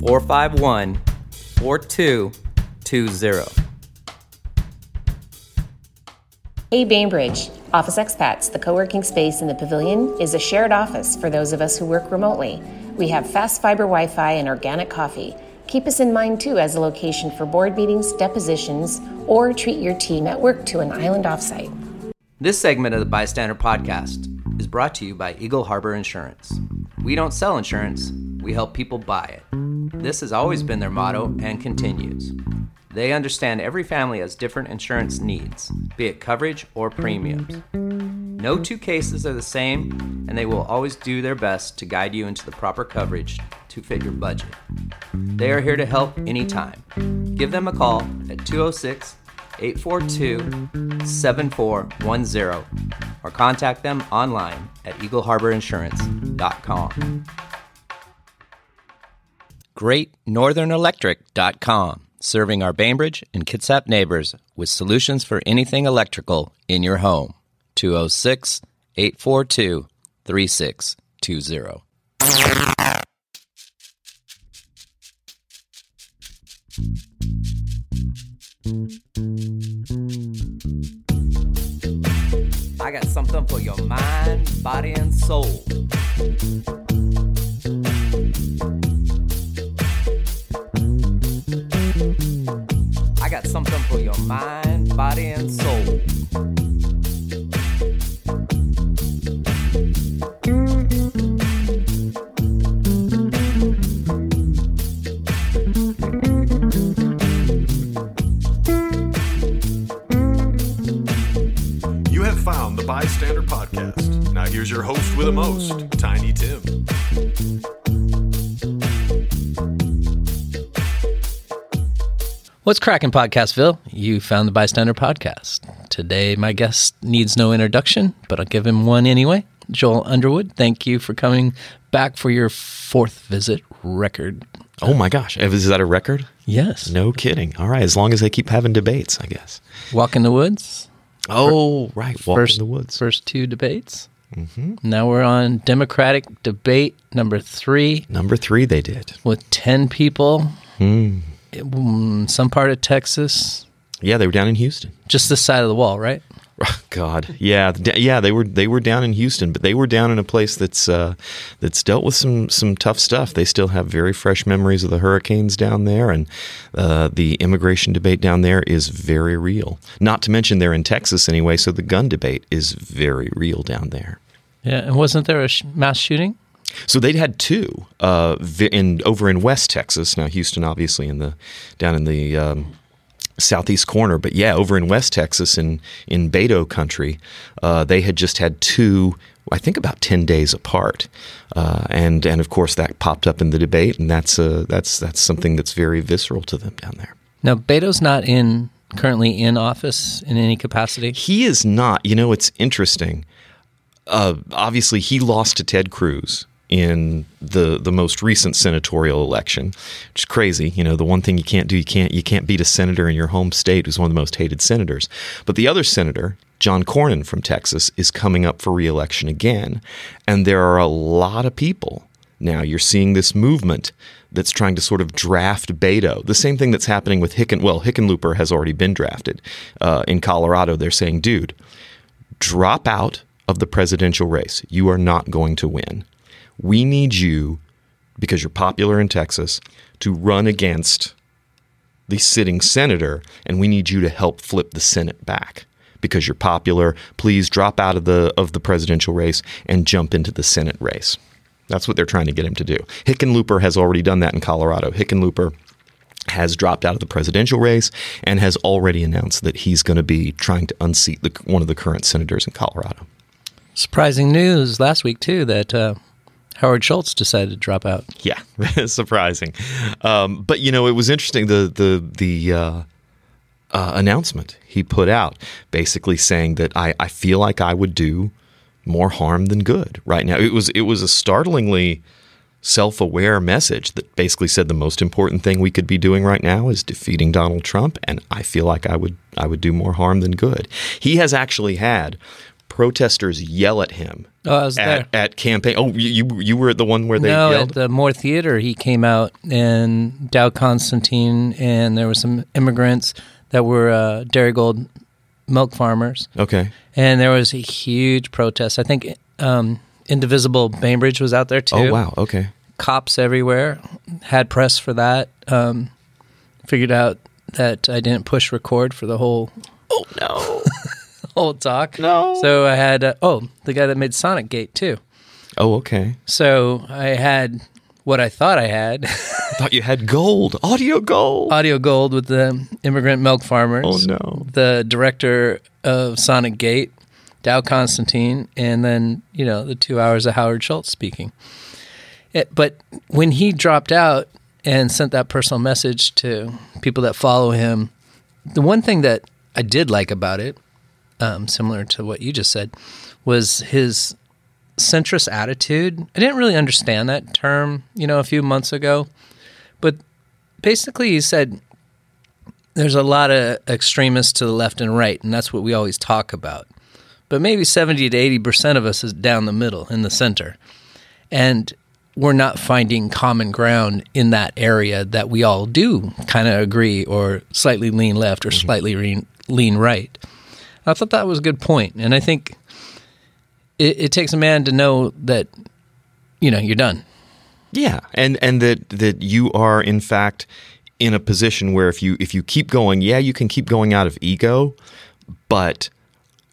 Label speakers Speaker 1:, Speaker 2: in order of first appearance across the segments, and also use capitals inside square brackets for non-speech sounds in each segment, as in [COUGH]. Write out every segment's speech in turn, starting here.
Speaker 1: 451 4220.
Speaker 2: Hey Bainbridge, Office Expats, the co working space in the pavilion, is a shared office for those of us who work remotely. We have fast fiber Wi Fi and organic coffee. Keep us in mind too as a location for board meetings, depositions, or treat your team at work to an island offsite.
Speaker 1: This segment of the Bystander Podcast is brought to you by Eagle Harbor Insurance. We don't sell insurance, we help people buy it. This has always been their motto and continues. They understand every family has different insurance needs, be it coverage or premiums. No two cases are the same, and they will always do their best to guide you into the proper coverage to fit your budget. They are here to help anytime. Give them a call at 206 842 7410 or contact them online at eagleharborinsurance.com. GreatNorthernElectric.com, serving our Bainbridge and Kitsap neighbors with solutions for anything electrical in your home. 206 842 3620. I got something for your mind, body, and soul. What's cracking, Podcastville? You found the Bystander Podcast. Today, my guest needs no introduction, but I'll give him one anyway. Joel Underwood, thank you for coming back for your fourth visit record.
Speaker 3: Oh my gosh, is that a record?
Speaker 1: Yes.
Speaker 3: No kidding. All right, as long as they keep having debates, I guess.
Speaker 1: Walk in the Woods.
Speaker 3: Oh, right. Walk
Speaker 1: first,
Speaker 3: in the woods.
Speaker 1: First two debates. Mm-hmm. Now we're on Democratic debate number three
Speaker 3: Number three, they did.
Speaker 1: with 10 people. Mm, some part of Texas,
Speaker 3: Yeah, they were down in Houston.
Speaker 1: just this side of the wall, right? [LAUGHS]
Speaker 3: God, yeah, yeah, they were they were down in Houston, but they were down in a place that's uh, that's dealt with some some tough stuff. They still have very fresh memories of the hurricanes down there, and uh, the immigration debate down there is very real. Not to mention they're in Texas anyway, so the gun debate is very real down there.
Speaker 1: Yeah. And wasn't there a sh- mass shooting?
Speaker 3: So they'd had two uh, in over in West Texas. Now Houston, obviously, in the down in the um, southeast corner, but yeah, over in West Texas in in Beto country, uh, they had just had two. I think about ten days apart, uh, and and of course that popped up in the debate, and that's uh, that's that's something that's very visceral to them down there.
Speaker 1: Now, Beto's not in currently in office in any capacity.
Speaker 3: He is not. You know, it's interesting. Uh, obviously, he lost to Ted Cruz in the the most recent senatorial election, which is crazy. You know, the one thing you can't do, you can't you can't beat a senator in your home state who's one of the most hated senators. But the other senator, John Cornyn from Texas, is coming up for reelection again, and there are a lot of people now. You're seeing this movement that's trying to sort of draft Beto. The same thing that's happening with Hicken. Well, Hickenlooper has already been drafted uh, in Colorado. They're saying, dude, drop out of the presidential race. You are not going to win. We need you, because you're popular in Texas, to run against the sitting senator, and we need you to help flip the Senate back. Because you're popular, please drop out of the of the presidential race and jump into the Senate race. That's what they're trying to get him to do. Hickenlooper has already done that in Colorado. Hickenlooper has dropped out of the presidential race and has already announced that he's going to be trying to unseat the, one of the current senators in Colorado.
Speaker 1: Surprising news last week too that uh, Howard Schultz decided to drop out.
Speaker 3: Yeah, [LAUGHS] surprising. Um, but you know, it was interesting the the the uh, uh, announcement he put out, basically saying that I, I feel like I would do more harm than good right now. It was it was a startlingly self-aware message that basically said the most important thing we could be doing right now is defeating Donald Trump and I feel like I would I would do more harm than good. He has actually had protesters yell at him
Speaker 1: Oh, I was
Speaker 3: at,
Speaker 1: there.
Speaker 3: at campaign. Oh, you you- you were at the one where they
Speaker 1: no,
Speaker 3: yelled.
Speaker 1: at the Moore Theater, he came out and Dow Constantine, and there were some immigrants that were uh, Darigold milk farmers,
Speaker 3: okay.
Speaker 1: and there was a huge protest. I think um, Indivisible Bainbridge was out there too.
Speaker 3: Oh wow. Okay.
Speaker 1: Cops everywhere had press for that. Um, figured out that I didn't push record for the whole
Speaker 3: Oh no. [LAUGHS]
Speaker 1: whole talk.
Speaker 3: No.
Speaker 1: So I had uh, oh the guy that made Sonicsgate too.
Speaker 3: oh okay.
Speaker 1: So I had what I thought I had.
Speaker 3: I [LAUGHS] thought you had gold, audio gold.
Speaker 1: audio gold with the immigrant milk farmers.
Speaker 3: Oh, no.
Speaker 1: The director of Sonicsgate, Dow Constantine, and then you know the two hours of Howard Schultz speaking. It, but when he dropped out and sent that personal message to people that follow him, the one thing that I did like about it, um, similar to what you just said, was his centrist attitude. I didn't really understand that term, you know, a few months ago, but basically he said there's a lot of extremists to the left and right, and that's what we always talk about. But maybe 70 to 80 percent of us is down the middle, in the center, and we're not finding common ground in that area that we all do kind of agree or slightly lean left or slightly lean, lean right. I thought that was a good point, and I think it, it takes a man to know that you know you're done.
Speaker 3: Yeah, and and that that you are in fact in a position where if you if you keep going, yeah, you can keep going out of ego, but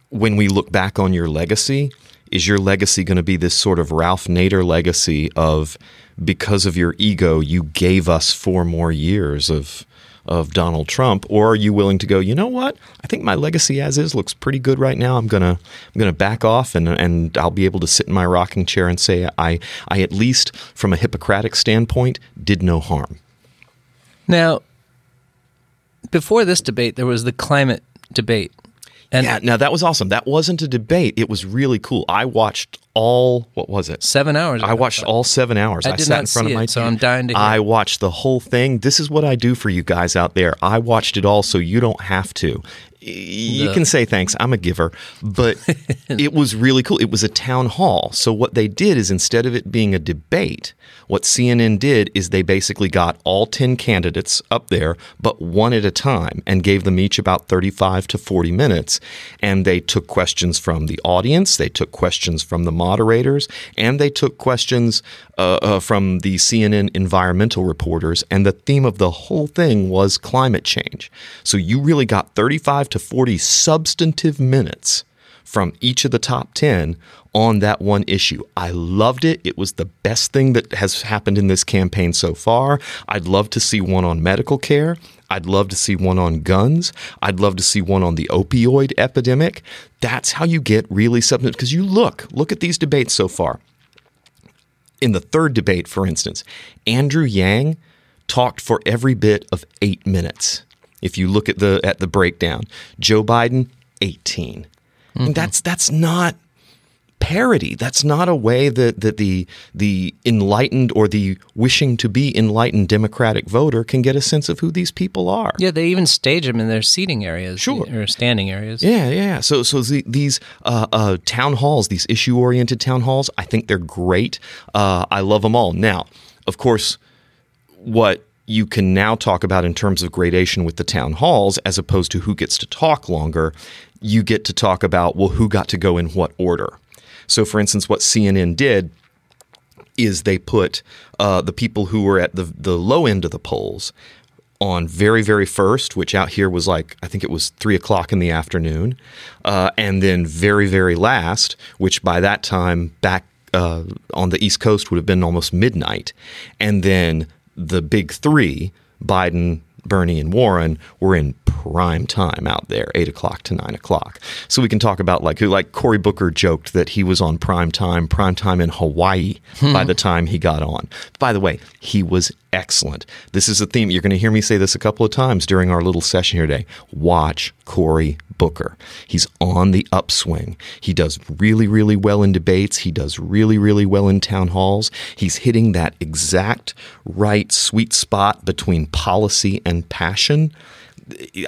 Speaker 3: when we look back on your legacy, is your legacy going to be this sort of Ralph Nader legacy of because of your ego you gave us four more years of of Donald Trump or are you willing to go, you know what? I think my legacy as is looks pretty good right now. I'm to I'm to back off and and I'll be able to sit in my rocking chair and say I I at least from a Hippocratic standpoint did no harm.
Speaker 1: Now, before this debate, there was the climate debate. And
Speaker 3: yeah, now that was awesome. That wasn't a debate. It was really cool. I watched all what was it?
Speaker 1: seven hours.
Speaker 3: I watched all seven hours.
Speaker 1: I
Speaker 3: I, sat in front of my
Speaker 1: it, so. I'm dying to hear.
Speaker 3: I watched the whole thing. This is what I do for you guys out there. I watched it all, so you don't have to. You can say thanks. I'm a giver, but [LAUGHS] it was really cool. It was a town hall. So what they did is instead of it being a debate, what CNN did is they basically got all 10 candidates up there, but one at a time, and gave them each about 35 to 40 minutes. And they took questions from the audience, they took questions from the moderators, and they took questions uh, uh, from the CNN environmental reporters. And the theme of the whole thing was climate change. So you really got 35 to 40 substantive minutes from each of the top 10 on that one issue. I loved it. It was the best thing that has happened in this campaign so far. I'd love to see one on medical care. I'd love to see one on guns. I'd love to see one on the opioid epidemic. That's how you get really substantive. Because you look, look at these debates so far. In the third debate, for instance, Andrew Yang talked for every bit of eight minutes. If you look at the at the breakdown, Joe Biden, 18. And that's that's not parody. That's not a way that, that the the enlightened or the wishing to be enlightened Democratic voter can get a sense of who these people are.
Speaker 1: Yeah, they even stage them in their seating areas,
Speaker 3: Sure.
Speaker 1: or standing areas.
Speaker 3: Yeah, yeah. So, so the, these uh, uh, town halls, these issue-oriented town halls, I think they're great. Uh, I love them all. Now, of course, what you can now talk about in terms of gradation with the town halls, as opposed to who gets to talk longer, you get to talk about well, who got to go in what order. So, for instance, what CNN did is they put uh, the people who were at the the low end of the polls on very very first, which out here was like I think it was three o'clock in the afternoon, uh, and then very very last, which by that time back uh, on the East Coast would have been almost midnight, and then the big three, Biden. Bernie and Warren were in prime time out there, eight o'clock to nine o'clock. So we can talk about like who, like Cory Booker joked that he was on prime time, prime time in Hawaii hmm. by the time he got on. By the way, he was excellent. This is a theme. You're going to hear me say this a couple of times during our little session here today. Watch Cory Booker. He's on the upswing. He does really, really well in debates. He does really, really well in town halls. He's hitting that exact right sweet spot between policy and passion.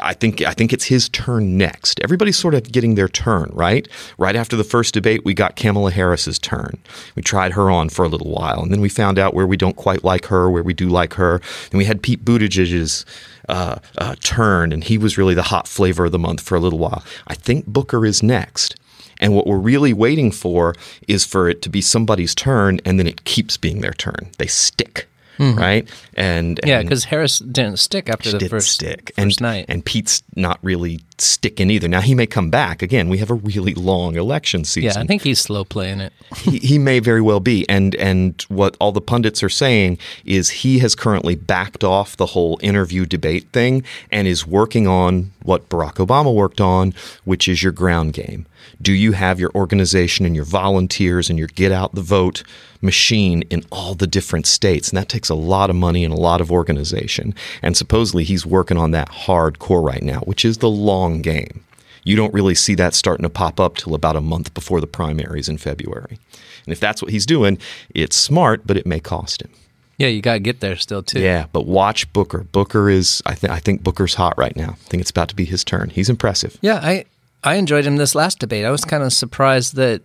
Speaker 3: I think I think it's his turn next. Everybody's sort of getting their turn, right? Right after the first debate, we got Kamala Harris's turn. We tried her on for a little while, and then we found out where we don't quite like her, where we do like her. And we had Pete Buttigieg's uh, uh, turn, and he was really the hot flavor of the month for a little while. I think Booker is next. And what we're really waiting for is for it to be somebody's turn, and then it keeps being their turn. They stick, Mm-hmm. right? And,
Speaker 1: Yeah, because Harris didn't stick after the
Speaker 3: didn't
Speaker 1: first
Speaker 3: stick.
Speaker 1: first
Speaker 3: and,
Speaker 1: night.
Speaker 3: And Pete's not really sticking either. Now he may come back again. We have a really long election season. yeah.
Speaker 1: I think he's slow playing it. [LAUGHS]
Speaker 3: he, he may very well be. And and what all the pundits are saying is he has currently backed off the whole interview debate thing and is working on what Barack Obama worked on, which is your ground game. Do you have your organization and your volunteers and your get out the vote machine in all the different states? And that takes a lot of money and a lot of organization. And supposedly he's working on that hardcore right now, which is the long game. You don't really see that starting to pop up till about a month before the primaries in February. And if that's what he's doing, it's smart, but it may cost him.
Speaker 1: Yeah, you got to get there still too.
Speaker 3: Yeah, but watch Booker. Booker is I think I think Booker's hot right now. I think it's about to be his turn. He's impressive.
Speaker 1: Yeah, I I enjoyed him this last debate. I was kind of surprised that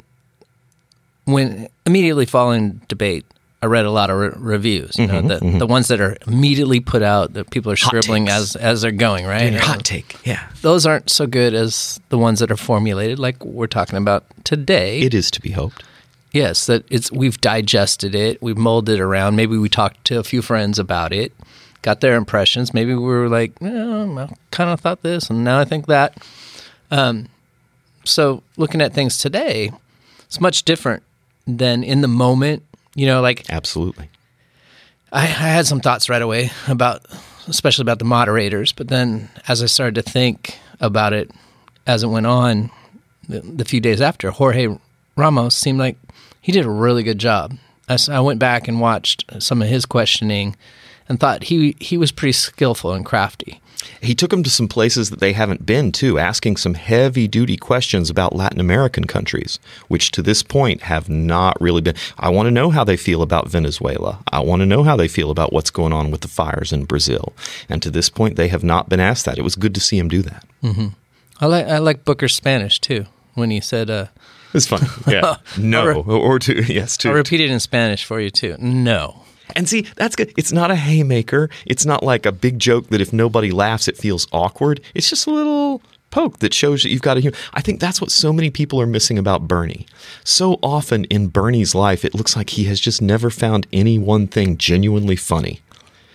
Speaker 1: when immediately following debate, I read a lot of re- reviews. You know, the the ones that are immediately put out that people are
Speaker 3: Mm-hmm, Hot
Speaker 1: scribbling
Speaker 3: takes.
Speaker 1: as as they're going. Right,
Speaker 3: your hot take. Yeah.
Speaker 1: those aren't so good as the ones that are formulated, like we're talking about today.
Speaker 3: It is to be hoped.
Speaker 1: Yes, that it's we've digested it, we've molded it around. Maybe we talked to a few friends about it, got their impressions. Maybe we were like, "Eh, I kind of thought this, and now I think that. Um, so looking at things today, it's much different than in the moment. You know, like
Speaker 3: Absolutely.
Speaker 1: I, I had some thoughts right away about, especially about the moderators. But then, as I started to think about it as it went on, the, the few days after, Jorge Ramos seemed like he did a really good job. I, I went back and watched some of his questioning, and thought he he was pretty skillful and crafty.
Speaker 3: He took them to some places that they haven't been to, asking some heavy duty questions about Latin American countries, which to this point have not really been. I want to know how they feel about Venezuela. I want to know how they feel about what's going on with the fires in Brazil. And to this point, they have not been asked that. It was good to see him do that.
Speaker 1: I like I like Booker's Spanish too when he said, uh,
Speaker 3: It's fun. [LAUGHS] Yeah. no.
Speaker 1: Or-
Speaker 3: Or, to, [LAUGHS] yes, to.
Speaker 1: "I'll repeat it in Spanish for you too." No.
Speaker 3: And see, that's good. It's not a haymaker. It's not like a big joke that if nobody laughs, it feels awkward. It's just a little poke that shows that you've got a humor. I think that's what so many people are missing about Bernie. So often in Bernie's life, it looks like he has just never found any one thing genuinely funny.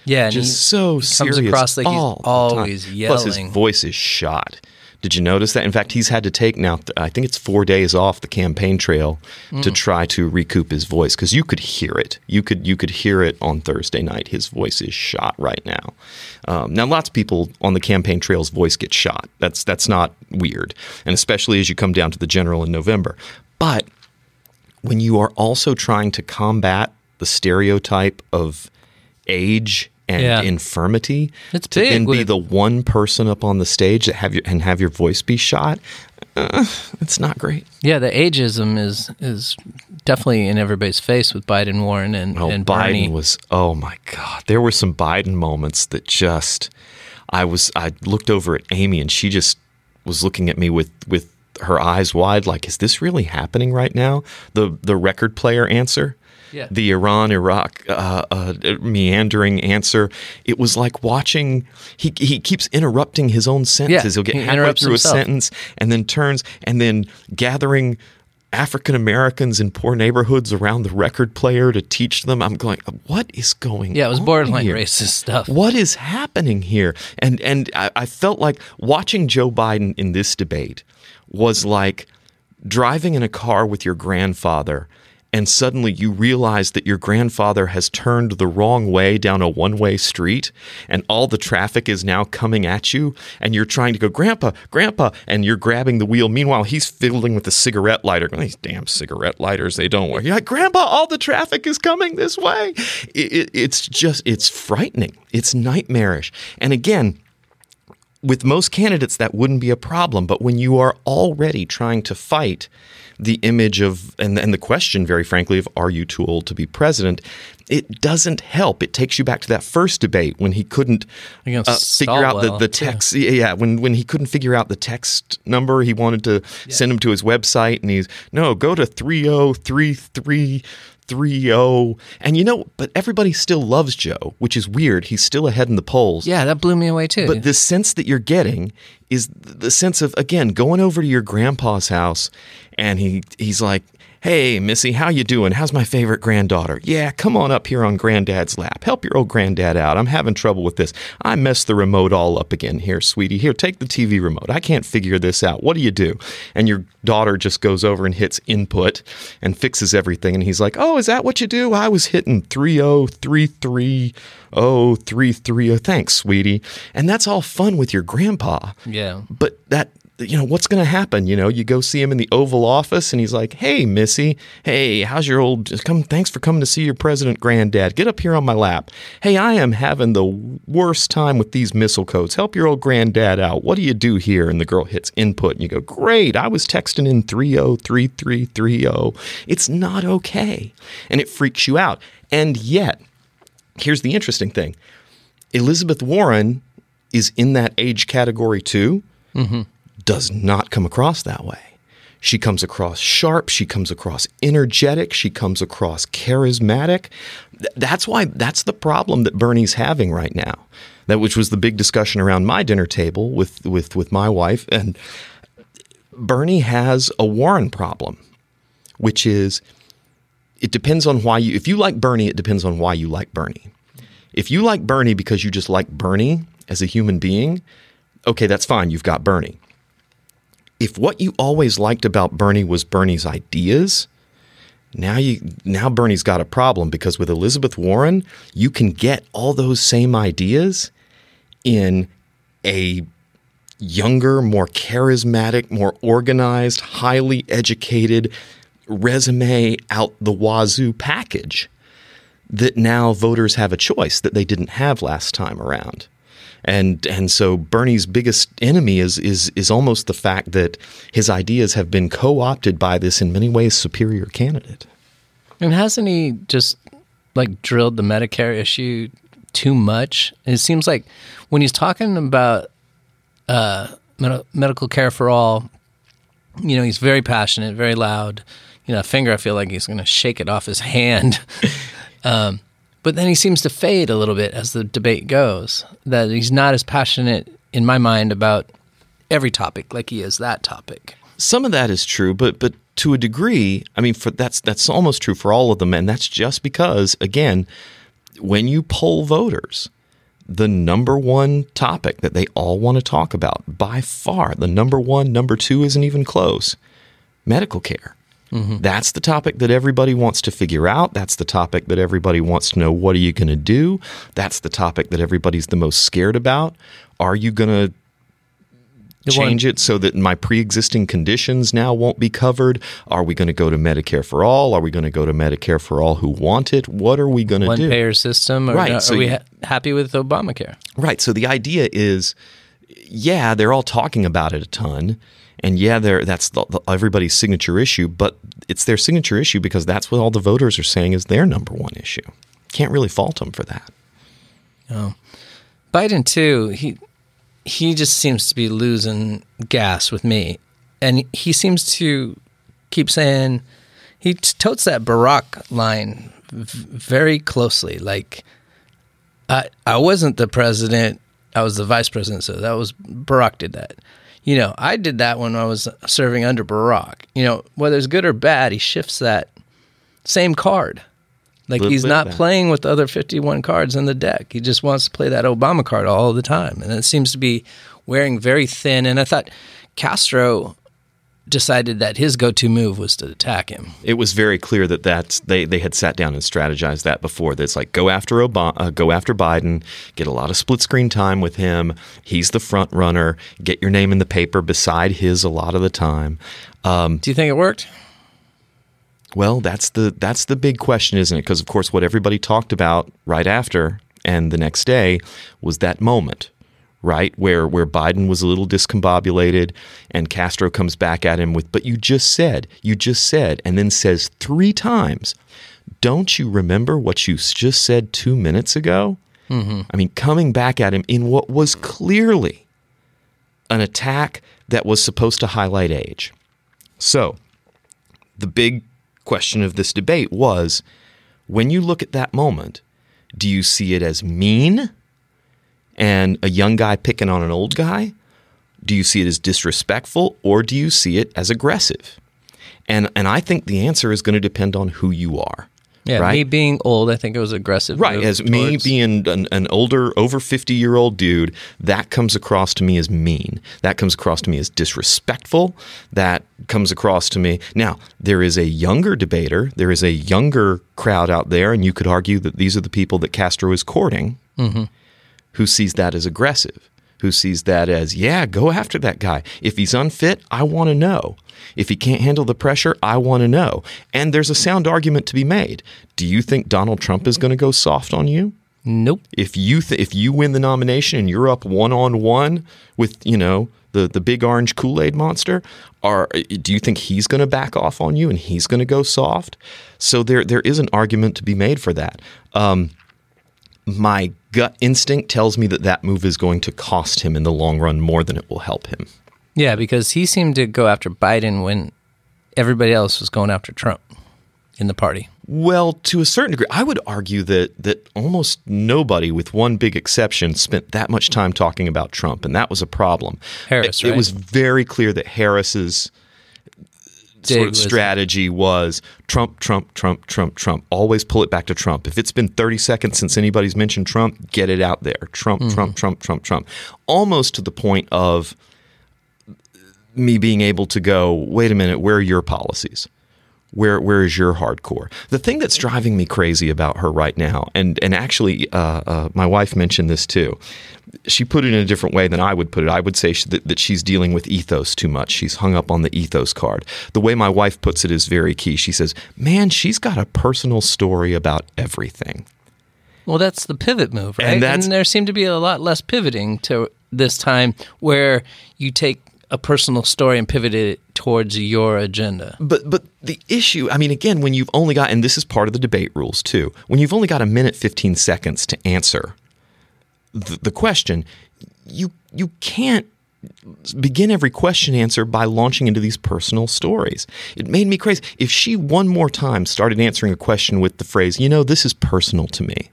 Speaker 1: Yeah,
Speaker 3: Just so serious.
Speaker 1: comes across like he's
Speaker 3: all time.
Speaker 1: always
Speaker 3: Plus, his
Speaker 1: yelling.
Speaker 3: voice is shot. Did you notice that? In fact, he's had to take now, I think it's four days off the campaign trail
Speaker 1: Mm.
Speaker 3: to try to recoup his voice because you could hear it. You could you could hear it on Thursday night. His voice is shot right now. Um, now, lots of people on the campaign trail's voice gets shot. That's that's not weird, and especially as you come down to the general in November. But when you are also trying to combat the stereotype of age and
Speaker 1: Yeah.
Speaker 3: infirmity
Speaker 1: It's
Speaker 3: to
Speaker 1: big
Speaker 3: then be the one person up on the stage that have your and have your voice be shot uh, it's not great.
Speaker 1: Yeah, the ageism is is definitely in everybody's face with Biden, Warren, and,
Speaker 3: oh
Speaker 1: and
Speaker 3: biden was oh my god. There were some biden moments that just i was i looked over at amy and she just was looking at me with with her eyes wide like is this really happening right now the the record player answer
Speaker 1: Yeah.
Speaker 3: the Iran Iraq uh, uh, meandering answer. It was like watching. He he keeps interrupting his own sentences. He'll get
Speaker 1: he
Speaker 3: halfway through
Speaker 1: himself.
Speaker 3: a sentence and then turns and then gathering African Americans in poor neighborhoods around the record player to teach them. I'm going, what is going?
Speaker 1: yeah, it was borderline
Speaker 3: here?
Speaker 1: racist stuff.
Speaker 3: What is happening here? And and I, I felt like watching Joe Biden in this debate was like driving in a car with your grandfather and suddenly you realize that your grandfather has turned the wrong way down a one way street and all the traffic is now coming at you and you're trying to go, Grandpa, Grandpa, and you're grabbing the wheel. Meanwhile, he's fiddling with the cigarette lighter. These damn cigarette lighters, they don't work. You're like, Grandpa, all the traffic is coming this way. It, it, it's just, it's frightening. It's nightmarish. And again, with most candidates, that wouldn't be a problem. But when you are already trying to fight the image of, and, and the question, very frankly, of are you too old to be president, it doesn't help. It takes you back to that first debate when he couldn't uh, figure out the, the text. Yeah, yeah, when when he couldn't figure out the text number, he wanted to send him to his website, and he's no, go to three oh three three three oh, and you know, but everybody still loves Joe, which is weird. He's still ahead in the polls.
Speaker 1: Yeah, that blew me away too.
Speaker 3: But the sense that you're getting is the sense of again going over to your grandpa's house, and he he's like, "Hey, Missy, how you doing? How's my favorite granddaughter? Yeah, come on up here on Granddad's lap. Help your old granddad out. I'm having trouble with this. I messed the remote all up again. Here, sweetie. Here, take the TV remote. I can't figure this out. What do you do?" And your daughter just goes over and hits input and fixes everything. And he's like, "Oh, is that what you do? I was hitting three oh three three." Oh, three, three, oh, thanks, sweetie. And that's all fun with your grandpa.
Speaker 1: Yeah.
Speaker 3: But that, you know, what's going to happen? You know, you go see him in the Oval Office and he's like, hey, Missy, hey, how's your old, come, thanks for coming to see your president granddad. Get up here on my lap. Hey, I am having the worst time with these missile codes. Help your old granddad out. What do you do here? And the girl hits input and you go, great, I was texting in 303330. It's not okay. And it freaks you out. And yet, here's the interesting thing Elizabeth Warren is in that age category too, mm-hmm. Does not come across that way. She comes across sharp, she comes across energetic, she comes across charismatic. That's why that's the problem that Bernie's having right now. That which was the big discussion around my dinner table with with with my wife and Bernie has a Warren problem, which is it depends on why you if you like Bernie, it depends on why you like Bernie. If you like Bernie because you just like Bernie as a human being, okay, that's fine. You've got Bernie. If what you always liked about Bernie was Bernie's ideas, now you now Bernie's got a problem because with Elizabeth Warren, you can get all those same ideas in a younger, more charismatic, more organized, highly educated resume out the wazoo package that now voters have a choice that they didn't have last time around. And and so Bernie's biggest enemy is is is almost the fact that his ideas have been co-opted by this in many ways superior candidate.
Speaker 1: And hasn't he just like drilled the Medicare issue too much? It seems like when he's talking about uh, med- medical care for all, you know, he's very passionate, very loud. You know, a finger, I feel like he's going to shake it off his [LAUGHS] hand. um, but then he seems to fade a little bit as the debate goes. That he's not as passionate, in my mind, about every topic like he is that topic.
Speaker 3: Some of that is true, but but to a degree, I mean, for that's that's almost true for all of them, and that's just because, again, when you poll voters, the number one topic that they all want to talk about, by far, the number one, number two isn't even close, medical care. Mm-hmm. That's the topic that everybody wants to figure out. That's the topic that everybody wants to know what are you going to do? That's the topic that everybody's the most scared about. Are you going to change it so that my pre-existing conditions now won't be covered? Are we going to go to Medicare for all? Are we going to go to Medicare for all who want it? What are we going to
Speaker 1: One
Speaker 3: do?
Speaker 1: One payer system, or
Speaker 3: Right,
Speaker 1: are
Speaker 3: so
Speaker 1: we ha- happy with Obamacare?
Speaker 3: Right. So the idea is, yeah, they're all talking about it a ton, and yeah, they're that's the, the, everybody's signature issue, but it's their signature issue because that's what all the voters are saying is their number one issue. Can't really fault them for that. Oh.
Speaker 1: Biden too. He he just seems to be losing gas with me, and he seems to keep saying he totes that Barack line very closely. Like I I wasn't the president. I was the vice president, so that was Barack did that. You know, I did that when I was serving under Barack. You know, whether it's good or bad, he shifts that same card. Like he's not
Speaker 3: back.
Speaker 1: playing with the other 51 cards in the deck. He just wants to play that Obama card all the time. And it seems to be wearing very thin. And I thought Castro decided that his go-to move was to attack him.
Speaker 3: It was very clear that that's they they had sat down and strategized that before. That's like go after Obama, uh, go after Biden, get a lot of split screen time with him. He's the front runner. Get your name in the paper beside his a lot of the time. Um,
Speaker 1: Do you think it worked?
Speaker 3: Well, that's the that's the big question, isn't it? Because of course, what everybody talked about right after and the next day was that moment, right, where where Biden was a little discombobulated, and Castro comes back at him with, "But you just said, you just said," and then says three times, "Don't you remember what you just said two minutes ago?" Mm-hmm. I mean, coming back at him in what was clearly an attack that was supposed to highlight age. So, the big question of this debate was when you look at that moment, do you see it as mean and a young guy picking on an old guy? Do you see it as disrespectful or do you see it as aggressive? And and I think the answer is going to depend on who you are.
Speaker 1: Yeah,
Speaker 3: right?
Speaker 1: me being old, I think it was aggressive.
Speaker 3: Right, as me being an, an older, over 50 year old dude, that comes across to me as mean. That comes across to me as disrespectful. That comes across to me. Now, there is a younger debater, there is a younger crowd out there, and you could argue that these are the people that Castro is courting mm-hmm. Who sees that as aggressive, who sees that as, yeah, go after that guy. If he's unfit, I want to know. If he can't handle the pressure, I want to know. And there's a sound argument to be made. Do you think Donald Trump is going to go soft on you?
Speaker 1: Nope.
Speaker 3: If you th- if you win the nomination and you're up one on one with you know the the big orange Kool Aid monster, are do you think he's going to back off on you and he's going to go soft? So there there is an argument to be made for that. Um, my gut instinct tells me that that move is going to cost him in the long run more than it will help him.
Speaker 1: Yeah, because he seemed to go after Biden when everybody else was going after Trump in the party.
Speaker 3: Well, to a certain degree, I would argue that that almost nobody, with one big exception, spent that much time talking about Trump, and that was a problem.
Speaker 1: Harris,
Speaker 3: it, it was very clear that Harris's sort of strategy was Trump, Trump, Trump, Trump, Trump. Always pull it back to Trump. If it's been 30 seconds since anybody's mentioned Trump, get it out there. Trump,
Speaker 1: Mm-hmm.
Speaker 3: Trump, Trump, Trump, Trump. Almost to the point of me being able to go, wait a minute, where are your policies? Where where is your hardcore? The thing that's driving me crazy about her right now, and and actually, uh, uh, my wife mentioned this too. She put it in a different way than I would put it. I would say she, that, that she's dealing with ethos too much. She's hung up on the ethos card. The way my wife puts it is very key. She says, "Man, she's got a personal story about everything."
Speaker 1: Well, that's the pivot move, right?
Speaker 3: And that's-
Speaker 1: there seemed to be a lot less pivoting to this time where you take a personal story and pivoted it towards your agenda.
Speaker 3: But but the issue, I mean, again, when you've only got, and this is part of the debate rules too, when you've only got a minute fifteen seconds to answer the, the question, you you can't begin every question answer by launching into these personal stories. It made me crazy. If she one more time started answering a question with the phrase, you know, this is personal to me.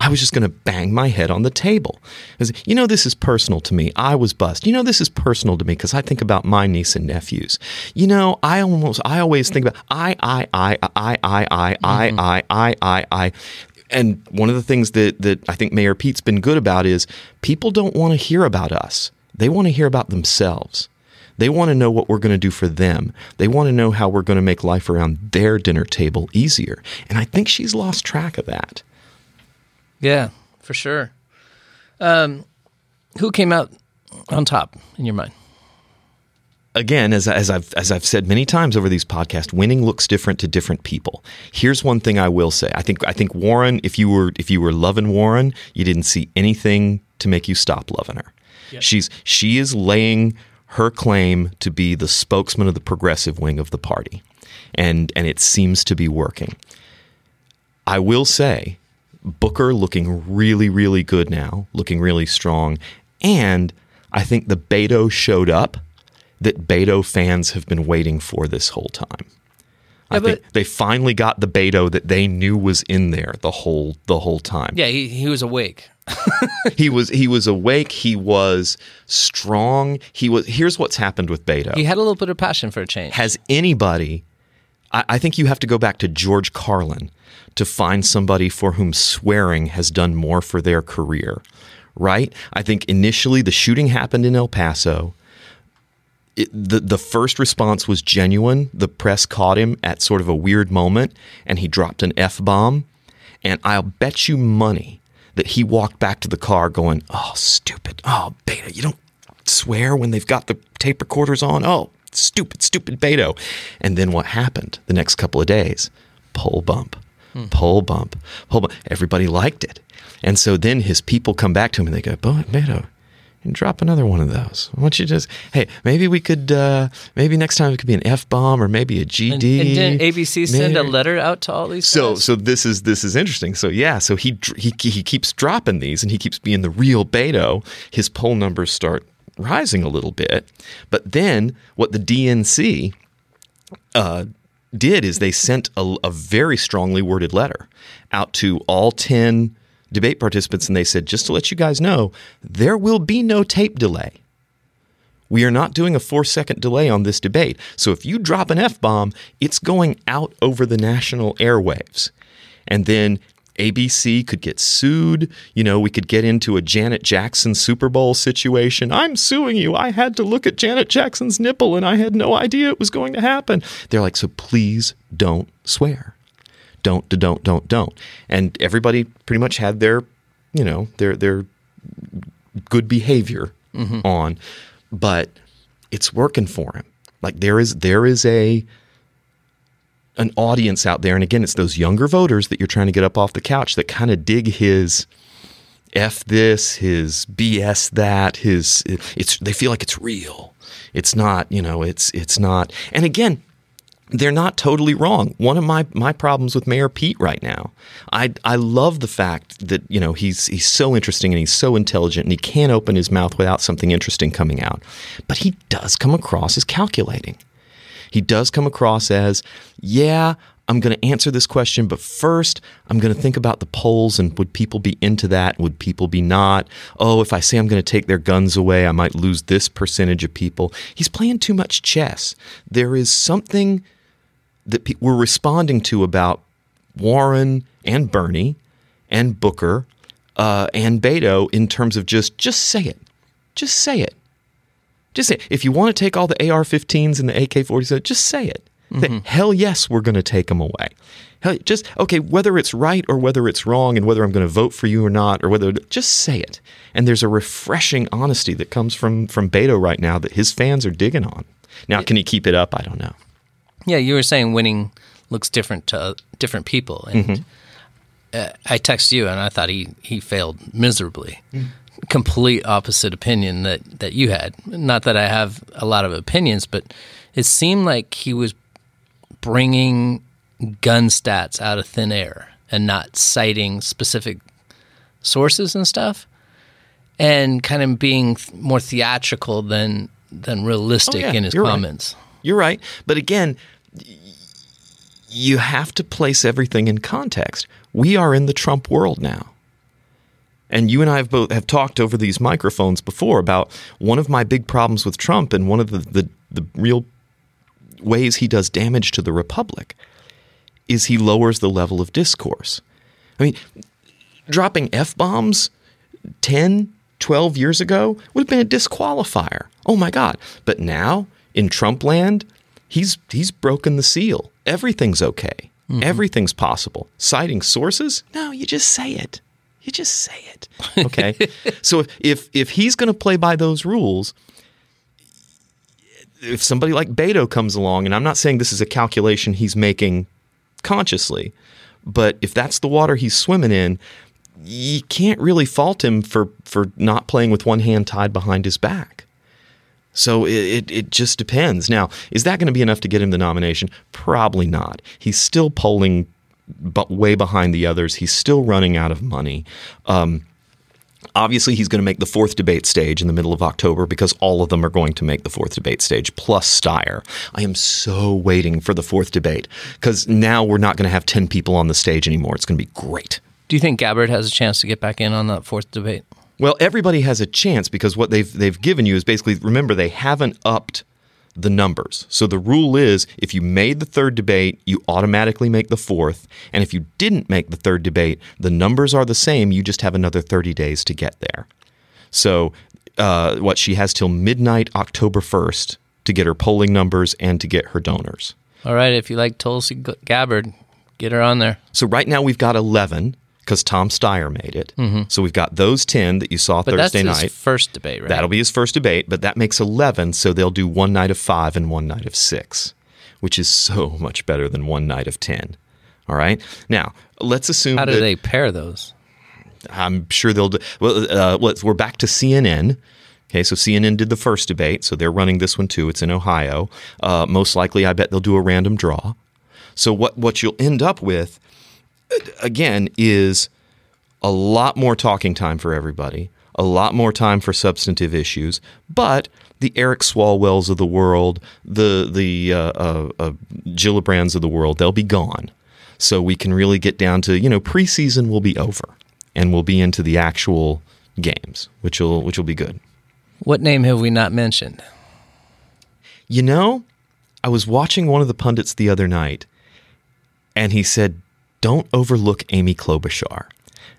Speaker 3: I was just going to bang my head on the table. Was, you know, this is personal to me. I was bust. You know, this is personal to me because I think about my niece and nephews. You know, I almost, I always think about I, I, I, I, I, I, I, mm-hmm. I, I, I, I. And one of the things that that I think Mayor Pete's been good about is people don't want to hear about us. They want to hear about themselves. They want to know what we're going to do for them. They want to know how we're going to make life around their dinner table easier. And I think she's lost track of that.
Speaker 1: Yeah, for sure. Um, who came out on top in your mind?
Speaker 3: again, as, as I've as I've said many times over these podcasts, winning looks different to different people. Here's one thing I will say: I think I think Warren, if you were if you were loving Warren, you didn't see anything to make you stop loving her. She's she is laying her claim to be the spokesman of the progressive wing of the party, and and it seems to be working. I will say, Booker looking really, really good now, looking really strong. And I think the Beto showed up that Beto fans have been waiting for this whole time. I think they finally got the Beto that they knew was in there the whole the whole time.
Speaker 1: Yeah, he, he was awake. [LAUGHS]
Speaker 3: He was he was awake, he was strong. He was here's what's happened with Beto.
Speaker 1: He had a little bit of passion for a change.
Speaker 3: Has anybody, I, I think you have to go back to George Carlin to find somebody for whom swearing has done more for their career, right? I think initially the shooting happened in El Paso. it, the the first response was genuine. The press caught him at sort of a weird moment, and he dropped an f bomb. And I'll bet you money that he walked back to the car going, "Oh, stupid! Oh, Beto, you don't swear when they've got the tape recorders on. Oh, stupid, stupid Beto." And then what happened the next couple of days? Poll bump, poll bump, poll bump. Everybody liked it, and so then his people come back to him and they go, "Boy, Beto." and drop another one of those. Why don't you just, hey, maybe we could, uh, maybe next time it could be an F bomb or maybe a GD.
Speaker 1: And, and didn't ABC send a letter out to all these?
Speaker 3: So,
Speaker 1: guys?
Speaker 3: so this is this is interesting. So yeah, so he he he keeps dropping these, and he keeps being the real Beto. His poll numbers start rising a little bit, but then what the DNC uh, did is they sent a, a very strongly worded letter out to all 10 debate participants and they said just to let you guys know there will be no tape delay. We are not doing a four second delay on this debate. So if you drop an f-bomb it's going out over the national airwaves. And then ABC could get sued. You know, we could get into a Janet Jackson Super Bowl situation. I'm suing you. I had to look at Janet Jackson's nipple and I had no idea it was going to happen. They're like, so please don't swear. Don't, don't, don't, don't. And everybody pretty much had their, you know, their their good behavior mm-hmm. on, but it's working for him. Like there is there is a an audience out there, and again, it's those younger voters that you're trying to get up off the couch that kind of dig his f this, his bs that, his it's they feel like it's real. It's not, you know, it's it's not. And again, they're not totally wrong. One of my my problems with Mayor Pete right now, I I love the fact that you know he's he's so interesting and he's so intelligent and he can't open his mouth without something interesting coming out, but he does come across as calculating. He does come across as, yeah, I'm going to answer this question, but first I'm going to think about the polls and would people be into that? Would people be not? Oh, if I say I'm going to take their guns away, I might lose this percentage of people. He's playing too much chess. There is something that pe- we're responding to about Warren and Bernie and Booker uh, and Beto in terms of just just say it, just say it. Just say, if you want to take all the AR-15s and the AK-47, just say it. Say, Hell yes, we're going to take them away. Hell, just okay, whether it's right or whether it's wrong, and whether I'm going to vote for you or not, or whether just say it. And there's a refreshing honesty that comes from from Beto right now that his fans are digging on. Now, can he keep it up? I don't know.
Speaker 1: Yeah, you were saying winning looks different to different people, and
Speaker 3: Mm-hmm.
Speaker 1: uh, I texted you, and I thought he he failed miserably. Complete opposite opinion that that you had. Not that I have a lot of opinions, but it seemed like he was bringing gun stats out of thin air and not citing specific sources and stuff, and kind of being th- more theatrical than than realistic
Speaker 3: Oh, yeah,
Speaker 1: in his
Speaker 3: you're right.
Speaker 1: comments.
Speaker 3: You're right. But again, you have to place everything in context. We are in the Trump world now. And you and I have both have talked over these microphones before about one of my big problems with Trump and one of the, the, the real ways he does damage to the republic is he lowers the level of discourse. I mean, dropping F bombs 10, 12 years ago would have been a disqualifier. Oh my God. But now in Trump land, he's, he's broken the seal. Everything's okay. Mm-hmm. Everything's possible. Citing sources? No, you just say it. You just say it. [LAUGHS] Okay. so if, if, if he's going to play by those rules, if somebody like Beto comes along, and I'm not saying this is a calculation he's making consciously, but if that's the water he's swimming in, you can't really fault him for for not playing with one hand tied behind his back. So it, it, it just depends. Now, is that going to be enough to get him the nomination? Probably not. He's still polling but way behind the others. He's still running out of money. Um, obviously, he's going to make the fourth debate stage in the middle of October because all of them are going to make the fourth debate stage, plus Steyer. I am so waiting for the fourth debate because now we're not going to have 10 people on the stage anymore. It's going to be great.
Speaker 1: Do you think Gabbard has a chance to get back in on that fourth debate?
Speaker 3: Well, everybody has a chance because what they've they've given you is basically remember they haven't upped the numbers. So the rule is if you made the third debate, you automatically make the fourth, and if you didn't make the third debate, the numbers are the same, you just have another 30 days to get there. So uh, what she has till midnight October 1st to get her polling numbers and to get her donors.
Speaker 1: All right, if you like Tulsi Gabbard, get her on there.
Speaker 3: So right now we've got 11 because Tom Steyer made it. So we've got those 10 that you saw
Speaker 1: Mm-hmm. But
Speaker 3: Thursday
Speaker 1: that's his
Speaker 3: night.
Speaker 1: first debate, right?
Speaker 3: That'll be his first debate, but that makes 11. So they'll do one night of five and one night of six, which is so much better than one night of 10. All right. Now, let's assume
Speaker 1: How do
Speaker 3: that-
Speaker 1: they pair those?
Speaker 3: I'm sure they'll do. Well, uh, let's, we're back to CNN. Okay, so CNN did the first debate, so they're running this one too. It's in Ohio. Uh, most likely, I bet they'll do a random draw. So what what you'll end up with, again, is a lot more talking time for everybody, a lot more time for substantive issues, but the Eric Swalwells of the world, the the uh, uh, uh, Gillibrands of the world, they'll be gone. So we can really get down to you know preseason will be over, and we'll be into the actual games, which will which will be good.
Speaker 1: What name have we not mentioned?
Speaker 3: You know, I was watching one of the pundits the other night, and he said, "Don't overlook Amy Klobuchar."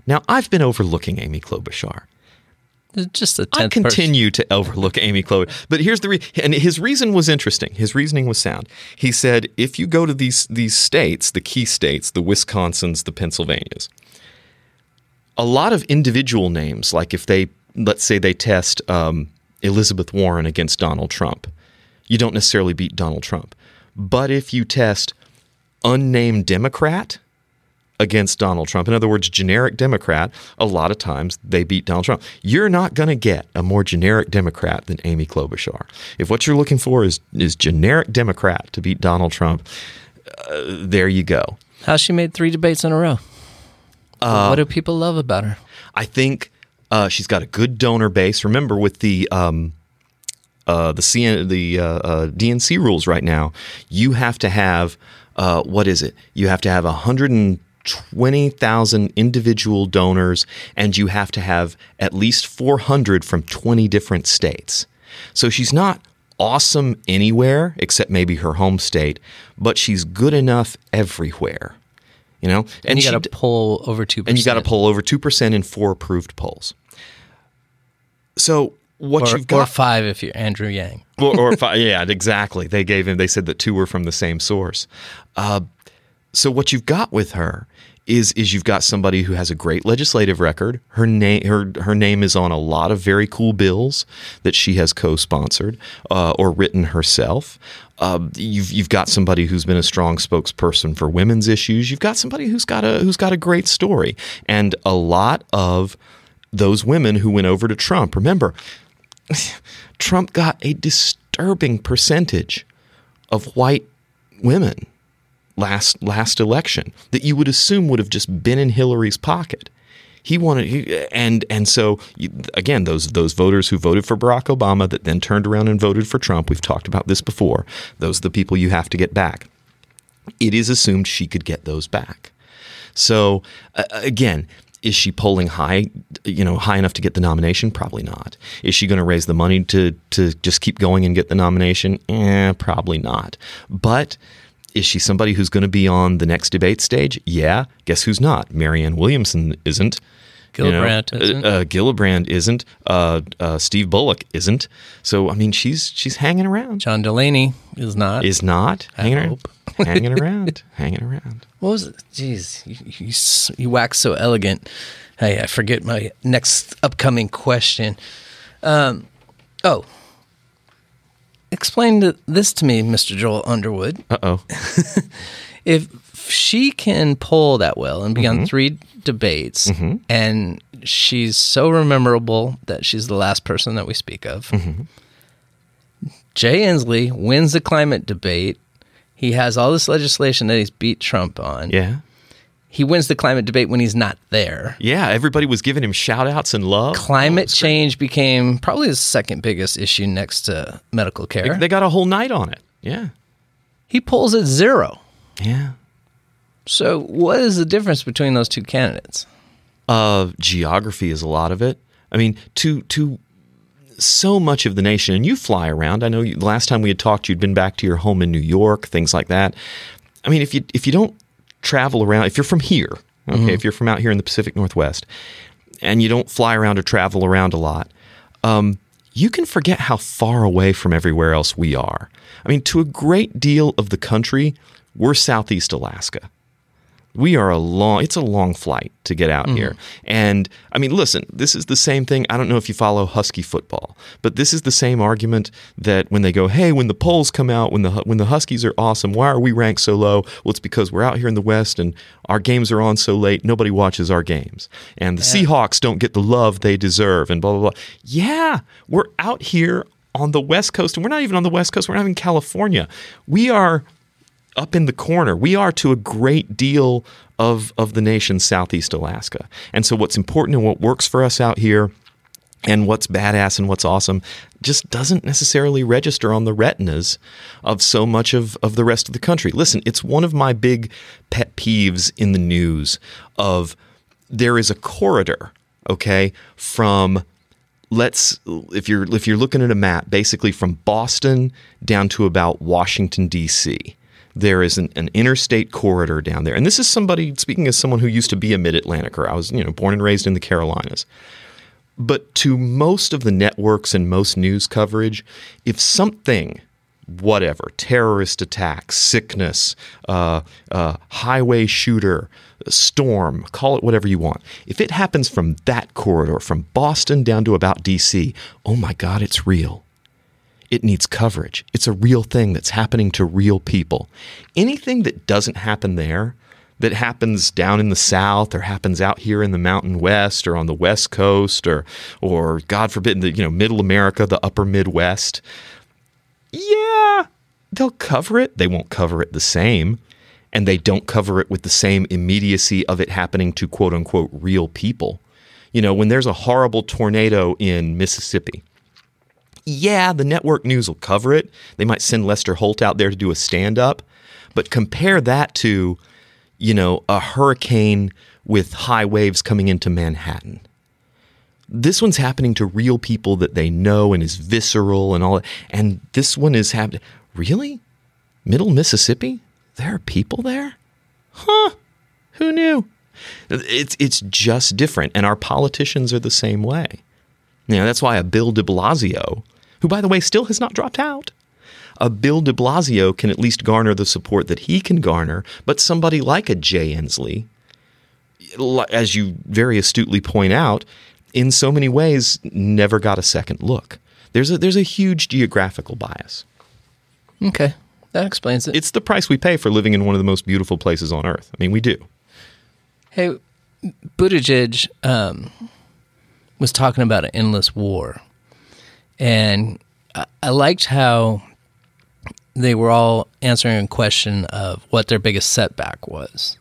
Speaker 3: Now I've been overlooking Amy Klobuchar.
Speaker 1: Just
Speaker 3: I
Speaker 1: tenth person.
Speaker 3: continue to overlook Amy Klobuchar, but here's the re- and his reason was interesting. His reasoning was sound. He said, if you go to these these states, the key states, the Wisconsins, the Pennsylvanias, a lot of individual names, like if they let's say they test um, Elizabeth Warren against Donald Trump, you don't necessarily beat Donald Trump, but if you test unnamed Democrat against Donald Trump. In other words, generic Democrat, a lot of times they beat Donald Trump. You're not going to get a more generic Democrat than Amy Klobuchar. If what you're looking for is is generic Democrat to beat Donald Trump, uh, there you go.
Speaker 1: How she made three debates in a row?
Speaker 3: Uh,
Speaker 1: what do people love about her?
Speaker 3: I think uh, she's got a good donor base. Remember, with the um, uh, the CN, the uh, uh, DNC rules right now, you have to have uh, what is it? You have to have hundred and twenty thousand individual donors, and you have to have at least four hundred from twenty different states. So she's not awesome anywhere except maybe her home state, but she's good enough everywhere. You know,
Speaker 1: And, you
Speaker 3: she
Speaker 1: got to pull over two.
Speaker 3: and you got to pull over 2% in four approved polls. So what
Speaker 1: or,
Speaker 3: you've got
Speaker 1: or five if you're Andrew Yang. [LAUGHS]
Speaker 3: or, or fi- yeah, exactly. They gave him. They said that two were from the same source. Uh, so what you've got with her is is you've got somebody who has a great legislative record. Her name her her name is on a lot of very cool bills that she has co-sponsored uh, or written herself. Uh, you've you've got somebody who's been a strong spokesperson for women's issues. You've got somebody who's got a who's got a great story, and a lot of those women who went over to Trump. Remember, [LAUGHS] Trump got a disturbing percentage of white women last last election that you would assume would have just been in Hillary's pocket. He wanted, and and so again, those those voters who voted for Barack Obama that then turned around and voted for Trump. We've talked about this before. Those are the people you have to get back. It is assumed she could get those back. So uh, again, is she polling high, you know, high enough to get the nomination? Probably not. Is she going to raise the money to to just keep going and get the nomination? Eh, probably not. But is she somebody who's going to be on the next debate stage? Yeah. Guess who's not? Marianne Williamson isn't.
Speaker 1: Gillibrand
Speaker 3: uh,
Speaker 1: isn't.
Speaker 3: Uh, Gillibrand isn't. Uh, uh, Steve Bullock isn't. So I mean, she's she's hanging around.
Speaker 1: John Delaney is not.
Speaker 3: Is not hanging around. [LAUGHS] hanging around. Hanging around.
Speaker 1: what was it? Jeez, you, you, you wax so elegant. Hey, I forget my next upcoming question. Um, oh, explain this to me, Mr. Joel Underwood.
Speaker 3: Uh oh. [LAUGHS]
Speaker 1: if she can pull that well and be
Speaker 3: Mm-hmm.
Speaker 1: on three debates and she's so memorable that she's the last person that we speak of
Speaker 3: Mm-hmm.
Speaker 1: jay inslee wins the climate debate he has all this legislation that he's beat trump on
Speaker 3: Yeah.
Speaker 1: He wins the climate debate when he's not there
Speaker 3: Yeah, everybody was giving him shout outs and love.
Speaker 1: climate change became probably the second biggest issue next to medical care
Speaker 3: They got a whole night on it. Yeah.
Speaker 1: he polls at zero
Speaker 3: Yeah.
Speaker 1: so what is the difference between those two candidates
Speaker 3: Uh, geography is a lot of it. I mean, to to so much of the nation, and you fly around. I know you, the last time we had talked, you'd been back to your home in New York, things like that. I mean, if you if you don't travel around, if you're from here, okay, if you're from out here in the Pacific Northwest, and you don't fly around or travel around a lot, um, you can forget how far away from everywhere else we are. I mean, to a great deal of the country, we're Southeast Alaska. We are a long, it's a long flight to get out mm-hmm. here. And I mean, listen, this is the same thing. I don't know if you follow Husky football, but this is the same argument that when they go, hey, when the polls come out, when the, when the Huskies are awesome, why are we ranked so low? Well, it's because we're out here in the West and our games are on so late, nobody watches our games. And the Seahawks don't get the love they deserve and blah, blah, blah. Yeah, we're out here on the West Coast and we're not even on the West Coast. We're not even in California. We are up in the corner. We are to a great deal of of the nation's southeast Alaska. And so what's important and what works for us out here and what's badass and what's awesome just doesn't necessarily register on the retinas of so much of, of the rest of the country. Listen, it's one of my big pet peeves in the news of there is a corridor, okay, from let's if you're if you're looking at a map, basically from Boston down to about Washington D.C. There is an, an interstate corridor down there, and this is somebody speaking as someone who used to be a Mid-Atlanticer. I was you know born and raised in the Carolinas. But to most of the networks and most news coverage, if something, whatever, terrorist attack, sickness, uh, uh, highway shooter, storm, call it whatever you want, if it happens from that corridor, from Boston down to about DC, oh my God, it's real. It needs coverage. It's a real thing that's happening to real people. Anything that doesn't happen there, that happens down in the south or happens out here in the mountain west or on the west coast or or god forbid the you know middle america the upper midwest yeah they'll cover it they won't cover it the same and they don't cover it with the same immediacy of it happening to quote unquote real people you know when there's a horrible tornado in mississippi yeah, the network news will cover it. They might send Lester Holt out there to do a stand up. But compare that to, you know, a hurricane with high waves coming into Manhattan. This one's happening to real people that they know and is visceral and all that. And this one is happening. Really? Middle Mississippi? There are people there? Huh. Who knew? It's, it's just different. And our politicians are the same way. You know, that's why a Bill de Blasio, who, by the way, still has not dropped out, a Bill de Blasio can at least garner the support that he can garner, but somebody like a Jay Inslee, as you very astutely point out, in so many ways, never got a second look. There's a, there's a huge geographical bias.
Speaker 1: Okay, that explains it.
Speaker 3: It's the price we pay for living in one of the most beautiful places on earth. I mean, we do.
Speaker 1: Hey, Buttigieg um, was talking about an endless war, and I, liked how they were all answering a question of what their biggest setback was.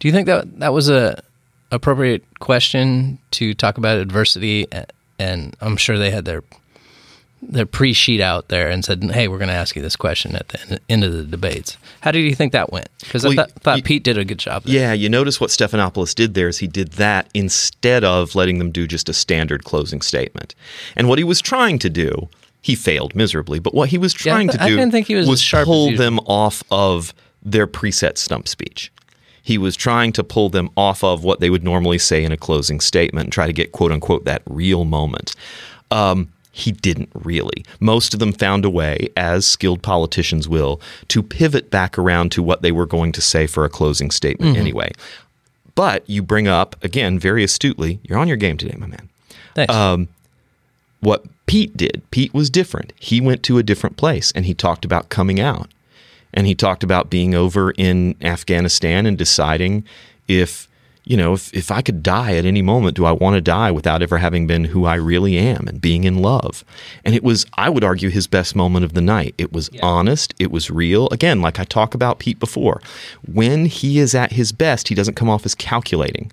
Speaker 1: Do you think that that was a appropriate question to talk about adversity? And I'm sure they had their their pre sheet out there and said, "Hey, we're going to ask you this question at the end of the debates." How did you think that went? Because
Speaker 3: Well,
Speaker 1: I thought, thought
Speaker 3: you-
Speaker 1: Pete did a good job. There.
Speaker 3: Yeah, you notice what Stephanopoulos did there is he did that instead of letting them do just a standard closing statement. And what he was trying to do, he failed miserably, but what he was
Speaker 1: Yeah,
Speaker 3: trying to do I
Speaker 1: didn't think he was as sharp
Speaker 3: pull them off of their preset stump speech. He was trying to pull them off of what they would normally say in a closing statement and try to get quote unquote that real moment. Um, he didn't really. Most of them found a way, as skilled politicians will, to pivot back around to what they were going to say for a closing statement
Speaker 1: Mm-hmm.
Speaker 3: anyway. But you bring up, again, very astutely, you're on your game today, my man
Speaker 1: Thanks.
Speaker 3: Um, what Pete did. Pete was different. He went to a different place and he talked about coming out. And he talked about being over in Afghanistan and deciding if, you know, if, if I could die at any moment, do I want to die without ever having been who I really am and being in love? And it was, I would argue, his best moment of the night. It was honest, it was real. Again, like I talk about Pete before, when he is at his best, he doesn't come off as calculating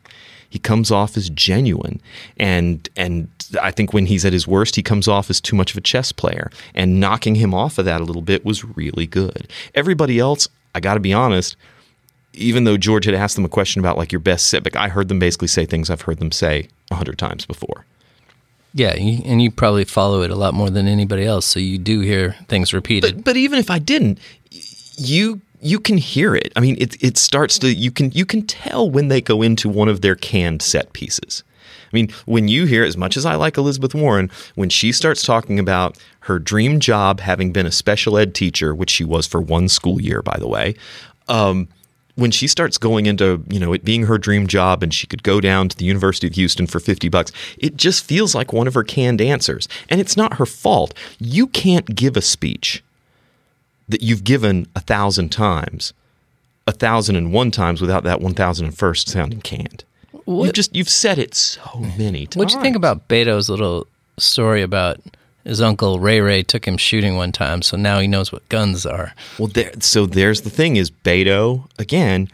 Speaker 3: he comes off as genuine and and I think when he's at his worst he comes off as too much of a chess player and knocking him off of that a little bit was really good. Everybody else, I got to be honest, even though George had asked them a question about like your best setback, I heard them basically say things I've heard them say a hundred times before.
Speaker 1: yeah, and you probably follow it a lot more than anybody else, so you do hear things repeated.
Speaker 3: But but even if I didn't, you you can hear it. I mean, it it starts to you can you can tell when they go into one of their canned set pieces. I mean, when you hear, as much as I like Elizabeth Warren, when she starts talking about her dream job having been a special ed teacher, which she was for one school year, by the way, um, when she starts going into you know it being her dream job and she could go down to the University of Houston for 50 bucks it just feels like one of her canned answers. And it's not her fault. You can't give a speech that you've given a thousand times a thousand and one times without that one thousand and first sounding canned. You've just you've said it so many times
Speaker 1: What'd you think about Beto's little story about his uncle Ray Ray took him shooting one time, so now he knows what guns are.
Speaker 3: Well, there, so there's the thing: is Beto again?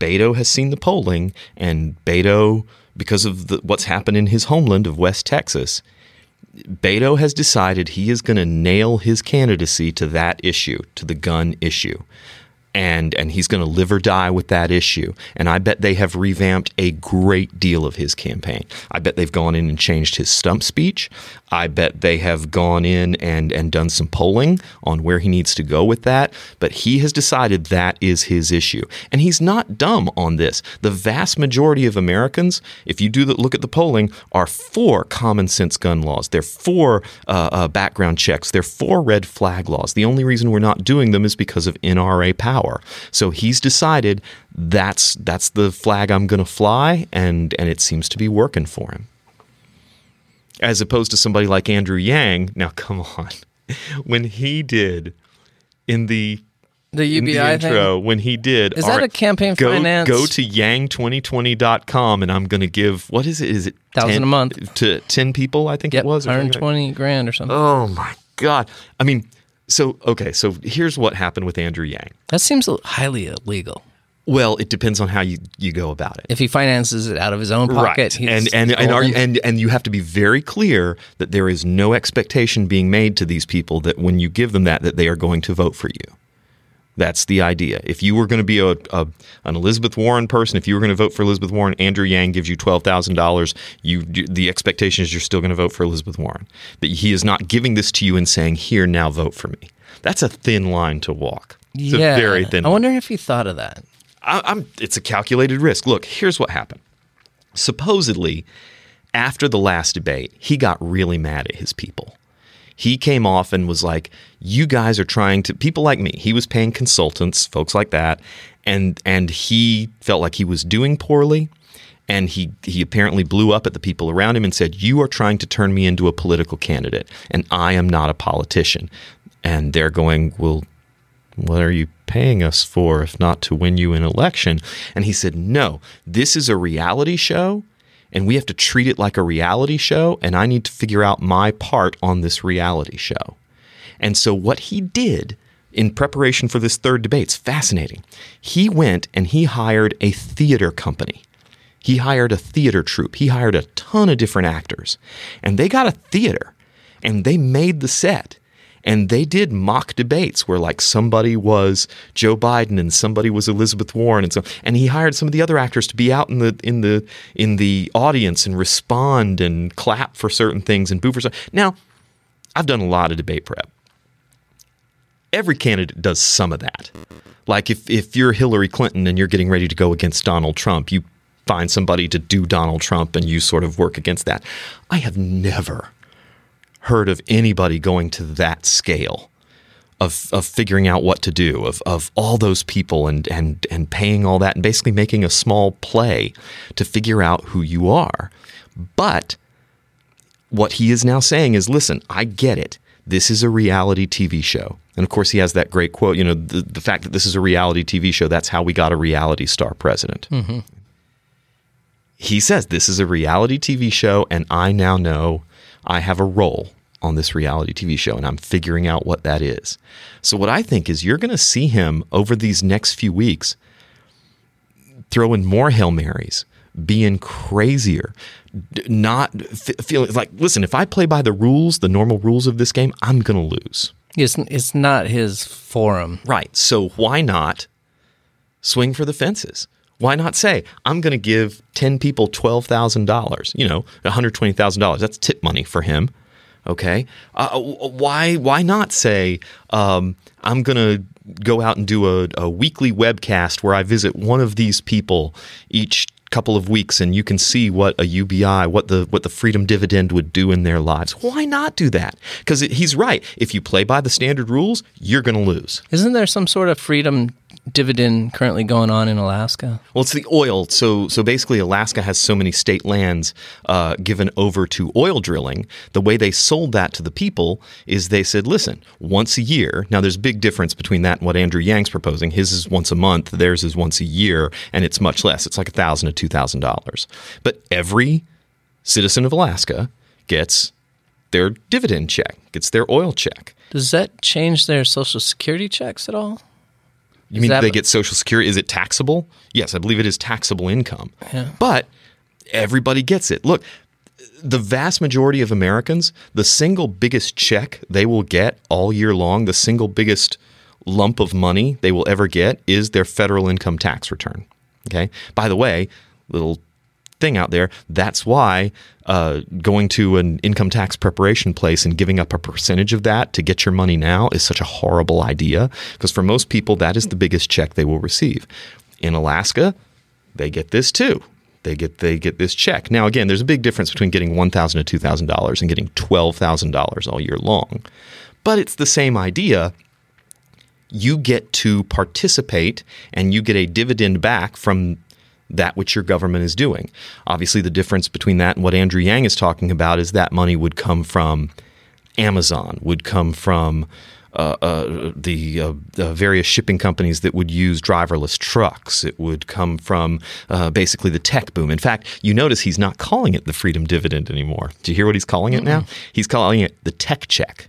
Speaker 3: Beto has seen the polling, and Beto, because of the, what's happened in his homeland of West Texas, Beto has decided he is going to nail his candidacy to that issue, to the gun issue. And, and he's going to live or die with that issue. And I bet they have revamped a great deal of his campaign. I bet they've gone in and changed his stump speech. I bet they have gone in and, and done some polling on where he needs to go with that. But he has decided that is his issue. And he's not dumb on this. The vast majority of Americans, if you do the, look at the polling, are for common sense gun laws. They're for uh, uh, background checks. They're for red flag laws. The only reason we're not doing them is because of NRA power. So he's decided that's that's the flag I'm going to fly, and and it seems to be working for him as opposed to somebody like Andrew Yang. Now, come on, [LAUGHS] when he did in the
Speaker 1: The
Speaker 3: in the
Speaker 1: UBI
Speaker 3: intro,
Speaker 1: thing.
Speaker 3: when he did,
Speaker 1: Is that a campaign
Speaker 3: go,
Speaker 1: finance?
Speaker 3: Go to yang2020.com, and I'm going to give what is it? Is it
Speaker 1: Thousand
Speaker 3: 10
Speaker 1: a month.
Speaker 3: to ten people? I think
Speaker 1: Yep,
Speaker 3: it was or something
Speaker 1: 120 grand or something.
Speaker 3: Oh my god! I mean, so okay, so here's what happened with Andrew Yang.
Speaker 1: That seems highly illegal.
Speaker 3: Well, it depends on how you, you go about it.
Speaker 1: If he finances it out of his own pocket,
Speaker 3: right
Speaker 1: he's
Speaker 3: and and and, are, and and you have to be very clear that there is no expectation being made to these people that when you give them that that they are going to vote for you that's the idea if you were going to be a, a an Elizabeth Warren person if you were going to vote for Elizabeth Warren Andrew Yang gives you $12,000 you the expectation is you're still going to vote for Elizabeth Warren that he is not giving this to you and saying here now vote for me that's a thin line to walk it's
Speaker 1: yeah,
Speaker 3: a very thin
Speaker 1: I
Speaker 3: line.
Speaker 1: wonder if he thought of that.
Speaker 3: I, I'm, it's a calculated risk. Look, here's what happened. Supposedly, after the last debate, he got really mad at his people. He came off and was like, "You guys are trying to people like me." He was paying consultants, folks like that, and and he felt like he was doing poorly. And he, he apparently blew up at the people around him and said, You are trying to turn me into a political candidate, and I am not a politician. And they're going, Well, what are you paying us for if not to win you an election? And he said, No, this is a reality show and we have to treat it like a reality show. And I need to figure out my part on this reality show. And so what he did in preparation for this third debate is fascinating. He went and he hired a theater company. He hired a theater troupe. He hired a ton of different actors. And they got a theater and they made the set. And they did mock debates where like somebody was Joe Biden and somebody was Elizabeth Warren and so and he hired some of the other actors to be out in the in the in the audience and respond and clap for certain things and boo for something. Now, I've done a lot of debate prep every candidate does some of that. Like if, if you're Hillary Clinton and you're getting ready to go against Donald Trump, you find somebody to do Donald Trump and you sort of work against that. I have never heard of anybody going to that scale of, of figuring out what to do, of, of all those people and, and, and paying all that and basically making a small play to figure out who you are. But what he is now saying is listen, I get it. This is a reality TV show. And of course, he has that great quote you know, the, the fact that this is a reality TV show, that's how we got a reality star president. Mm-hmm. He says, This is a reality TV show, and I now know I have a role on this reality TV show, and I'm figuring out what that is. So, what I think is you're going to see him over these next few weeks throwing more Hail Marys, being crazier, not feeling like, listen, if I play by the rules, the normal rules of this game, I'm going to lose.
Speaker 1: It's it's not his forum.
Speaker 3: Right. So why not swing for the fences? Why not say, I'm going to give 10 people $12,000, you know, $120,000. That's tip money for him. Okay. Uh, why, why not say, um, I'm going to go out and do a, a weekly webcast where I visit one of these people each couple of weeks and you can see what a UBI, what the what the freedom dividend would do in their lives. Why not do that? Because he's right. If you play by the standard rules, you're going to lose.
Speaker 1: Isn't there some sort of freedom dividend currently going on in Alaska?
Speaker 3: Well, it's the oil. So, so basically, Alaska has so many state lands uh, given over to oil drilling. The way they sold that to the people is they said, "Listen, once a year." Now, there's a big difference between that and what Andrew Yang's proposing. His is once a month. Theirs is once a year, and it's much less. It's like a thousand to two thousand dollars. But every citizen of Alaska gets their dividend check, gets their oil check.
Speaker 1: Does that change their social security checks at all?
Speaker 3: You mean
Speaker 1: that-
Speaker 3: they get Social Security? Is it taxable? Yes, I believe it is taxable income. But everybody gets it. Look, the vast majority of Americans, the single biggest check they will get all year long, the single biggest lump of money they will ever get is their federal income tax return. Okay. By the way, little thing out there. That's why uh, going to an income tax preparation place and giving up a percentage of that to get your money now is such a horrible idea because for most people, that is the biggest check they will receive. In Alaska, they get this too. They get they get this check. Now again, there's a big difference between getting one thousand to two thousand dollars and getting twelve thousand dollars all year long, but it's the same idea you get to participate and you get a dividend back from that which your government is doing. Obviously, the difference between that and what Andrew Yang is talking about is that money would come from Amazon, would come from uh, uh, the, uh, the various shipping companies that would use driverless trucks. It would come from uh, basically the tech boom. In fact, you notice he's not calling it the freedom dividend anymore. Do you hear what he's calling it now? He's calling it the tech check.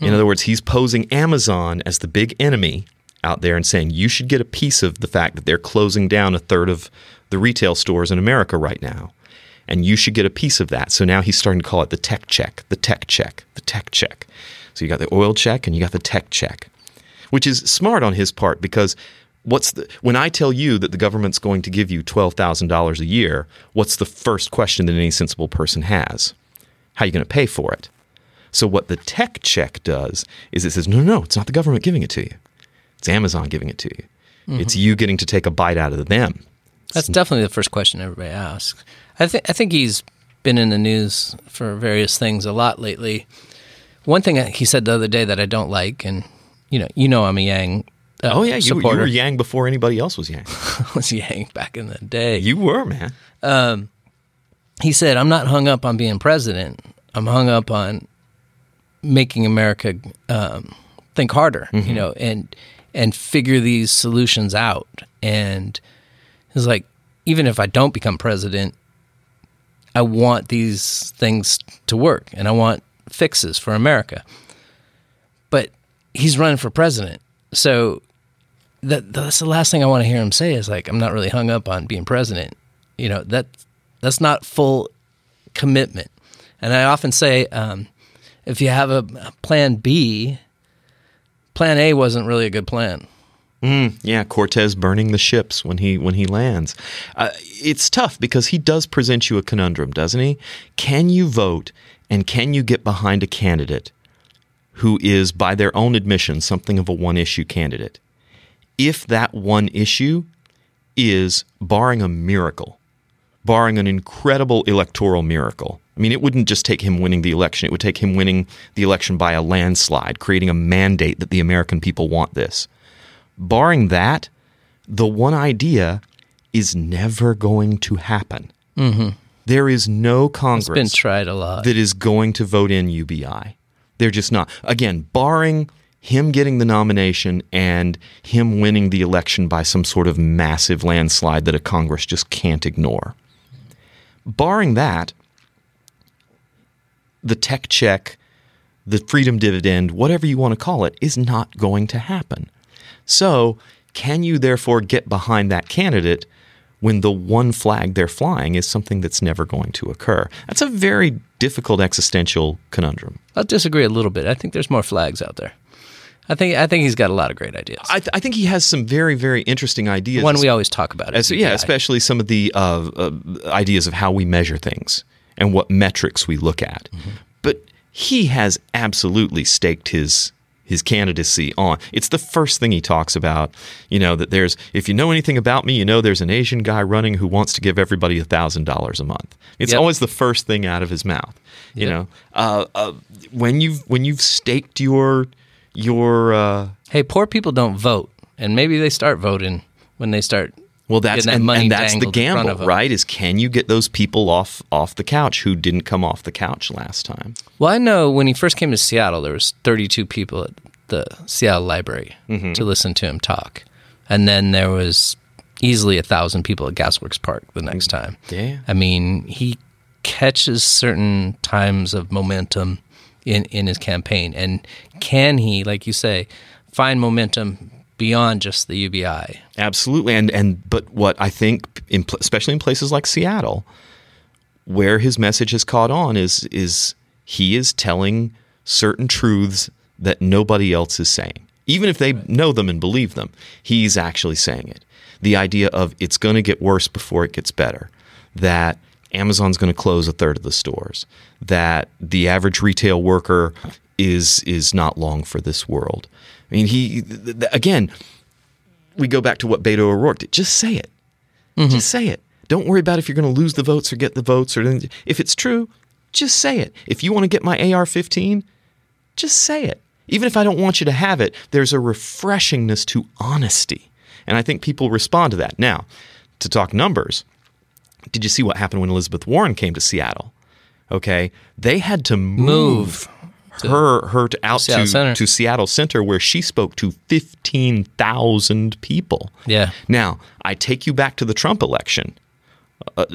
Speaker 3: In other words, he's posing Amazon as the big enemy out there and saying you should get a piece of the fact that they're closing down a third of the retail stores in America right now. And you should get a piece of that. So now he's starting to call it the tech check, the tech check, the tech check. So you got the oil check and you got the tech check, which is smart on his part because what's the when I tell you that the government's going to give you $12,000 a year, what's the first question that any sensible person has? How are you going to pay for it? So what the tech check does is it says, no, no, no, it's not the government giving it to you. It's Amazon giving it to you. It's you getting to take a bite out of them.
Speaker 1: That's definitely the first question everybody asks. I think I think he's been in the news for various things a lot lately. One thing he said the other day that I don't like, and you know, you know, I'm a Yang. Uh,
Speaker 3: Oh yeah, you, you were Yang before anybody else was Yang. [LAUGHS]
Speaker 1: was Yang back in the day.
Speaker 3: You were man.
Speaker 1: he said, "I'm not hung up on being president. I'm hung up on making America um, think harder, you know, and and figure these solutions out." And he's like, "Even if I don't become president, I want these things to work, and I want fixes for America." But he's running for president, so that that's the last thing I want to hear him say is like, "I'm not really hung up on being president." You know that that's not full commitment. And I often say, um, if you have a plan B, plan A wasn't really a good plan.
Speaker 3: Yeah, Cortez burning the ships when he when he lands. Uh, it's tough because he does present you a conundrum, doesn't he? Can you vote and can you get behind a candidate who is, by their own admission, something of a one issue candidate? If that one issue is, barring a miracle, barring an incredible electoral miracle. I mean, it wouldn't just take him winning the election, it would take him winning the election by a landslide, creating a mandate that the American people want this. Barring that, the one idea is never going to happen. Mm-hmm. There is no
Speaker 1: It's
Speaker 3: Congress
Speaker 1: been tried a lot.
Speaker 3: that is going to vote in UBI. They're just not. Again, barring him getting the nomination and him winning the election by some sort of massive landslide that a Congress just can't ignore. Barring that, the tech check, the freedom dividend, whatever you want to call it, is not going to happen. So, can you therefore get behind that candidate when the one flag they're flying is something that's never going to occur? That's a very difficult existential conundrum.
Speaker 1: I'll disagree a little bit. I think there's more flags out there. I think I think he's got a lot of great ideas.
Speaker 3: I, th- I think he has some very, very interesting ideas.
Speaker 1: One we always talk about.
Speaker 3: As, yeah, especially some of the uh, uh, ideas of how we measure things and what metrics we look at. But he has absolutely staked his his candidacy on. It's the first thing he talks about. You know that there's if you know anything about me, you know there's an Asian guy running who wants to give everybody a thousand dollars a month. It's
Speaker 1: Yep.
Speaker 3: always the first thing out of his mouth. You
Speaker 1: Yep.
Speaker 3: know, uh, uh, when you've when you've staked your your uh,
Speaker 1: Hey, poor people don't vote, and maybe they start voting when they start.
Speaker 3: Well, that's
Speaker 1: getting that
Speaker 3: and,
Speaker 1: money
Speaker 3: and that's the
Speaker 1: dangled in front
Speaker 3: gamble, right? Is can you get those people off off the couch who didn't come off the couch last time?
Speaker 1: Well, I know when he first came to Seattle, there was 32 people at the Seattle Library
Speaker 3: Mm-hmm.
Speaker 1: to listen to him talk, and then there was easily a thousand people at Gasworks Park the next time.
Speaker 3: Yeah.
Speaker 1: I mean, he catches certain times of momentum in in his campaign, and can he, like you say, find momentum beyond just the UBI?
Speaker 3: Absolutely, and and but what I think, in, especially in places like Seattle, where his message has caught on is is he is telling certain truths that nobody else is saying, even if they know them and believe them. He's actually saying it. The idea of it's going to get worse before it gets better. That Amazon's going to close a third of the stores. That the average retail worker is is not long for this world. I mean, he th- th- again we go back to what Beto O'Rourke did. Just say it. Mm-hmm. Just say it. Don't worry about if you're going to lose the votes or get the votes or if it's true. Just say it. If you want to get my AR-15, just say it. Even if I don't want you to have it, there's a refreshingness to honesty, and I think people respond to that. Now, to talk numbers, did you see what happened when Elizabeth Warren came to Seattle? Okay, they had to move, her her to out
Speaker 1: Seattle
Speaker 3: to,
Speaker 1: Center.
Speaker 3: to Seattle Center where she spoke to fifteen thousand people.
Speaker 1: Yeah.
Speaker 3: Now I take you back to the Trump election. Uh,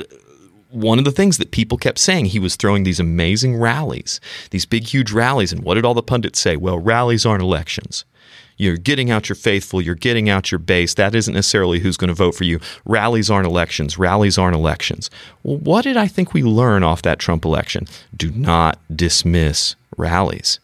Speaker 3: one of the things that people kept saying he was throwing these amazing rallies, these big huge rallies, and what did all the pundits say? Well, rallies aren't elections. You're getting out your faithful, you're getting out your base. That isn't necessarily who's going to vote for you. Rallies aren't elections. Rallies aren't elections. Well, what did I think we learn off that Trump election? Do not dismiss rallies.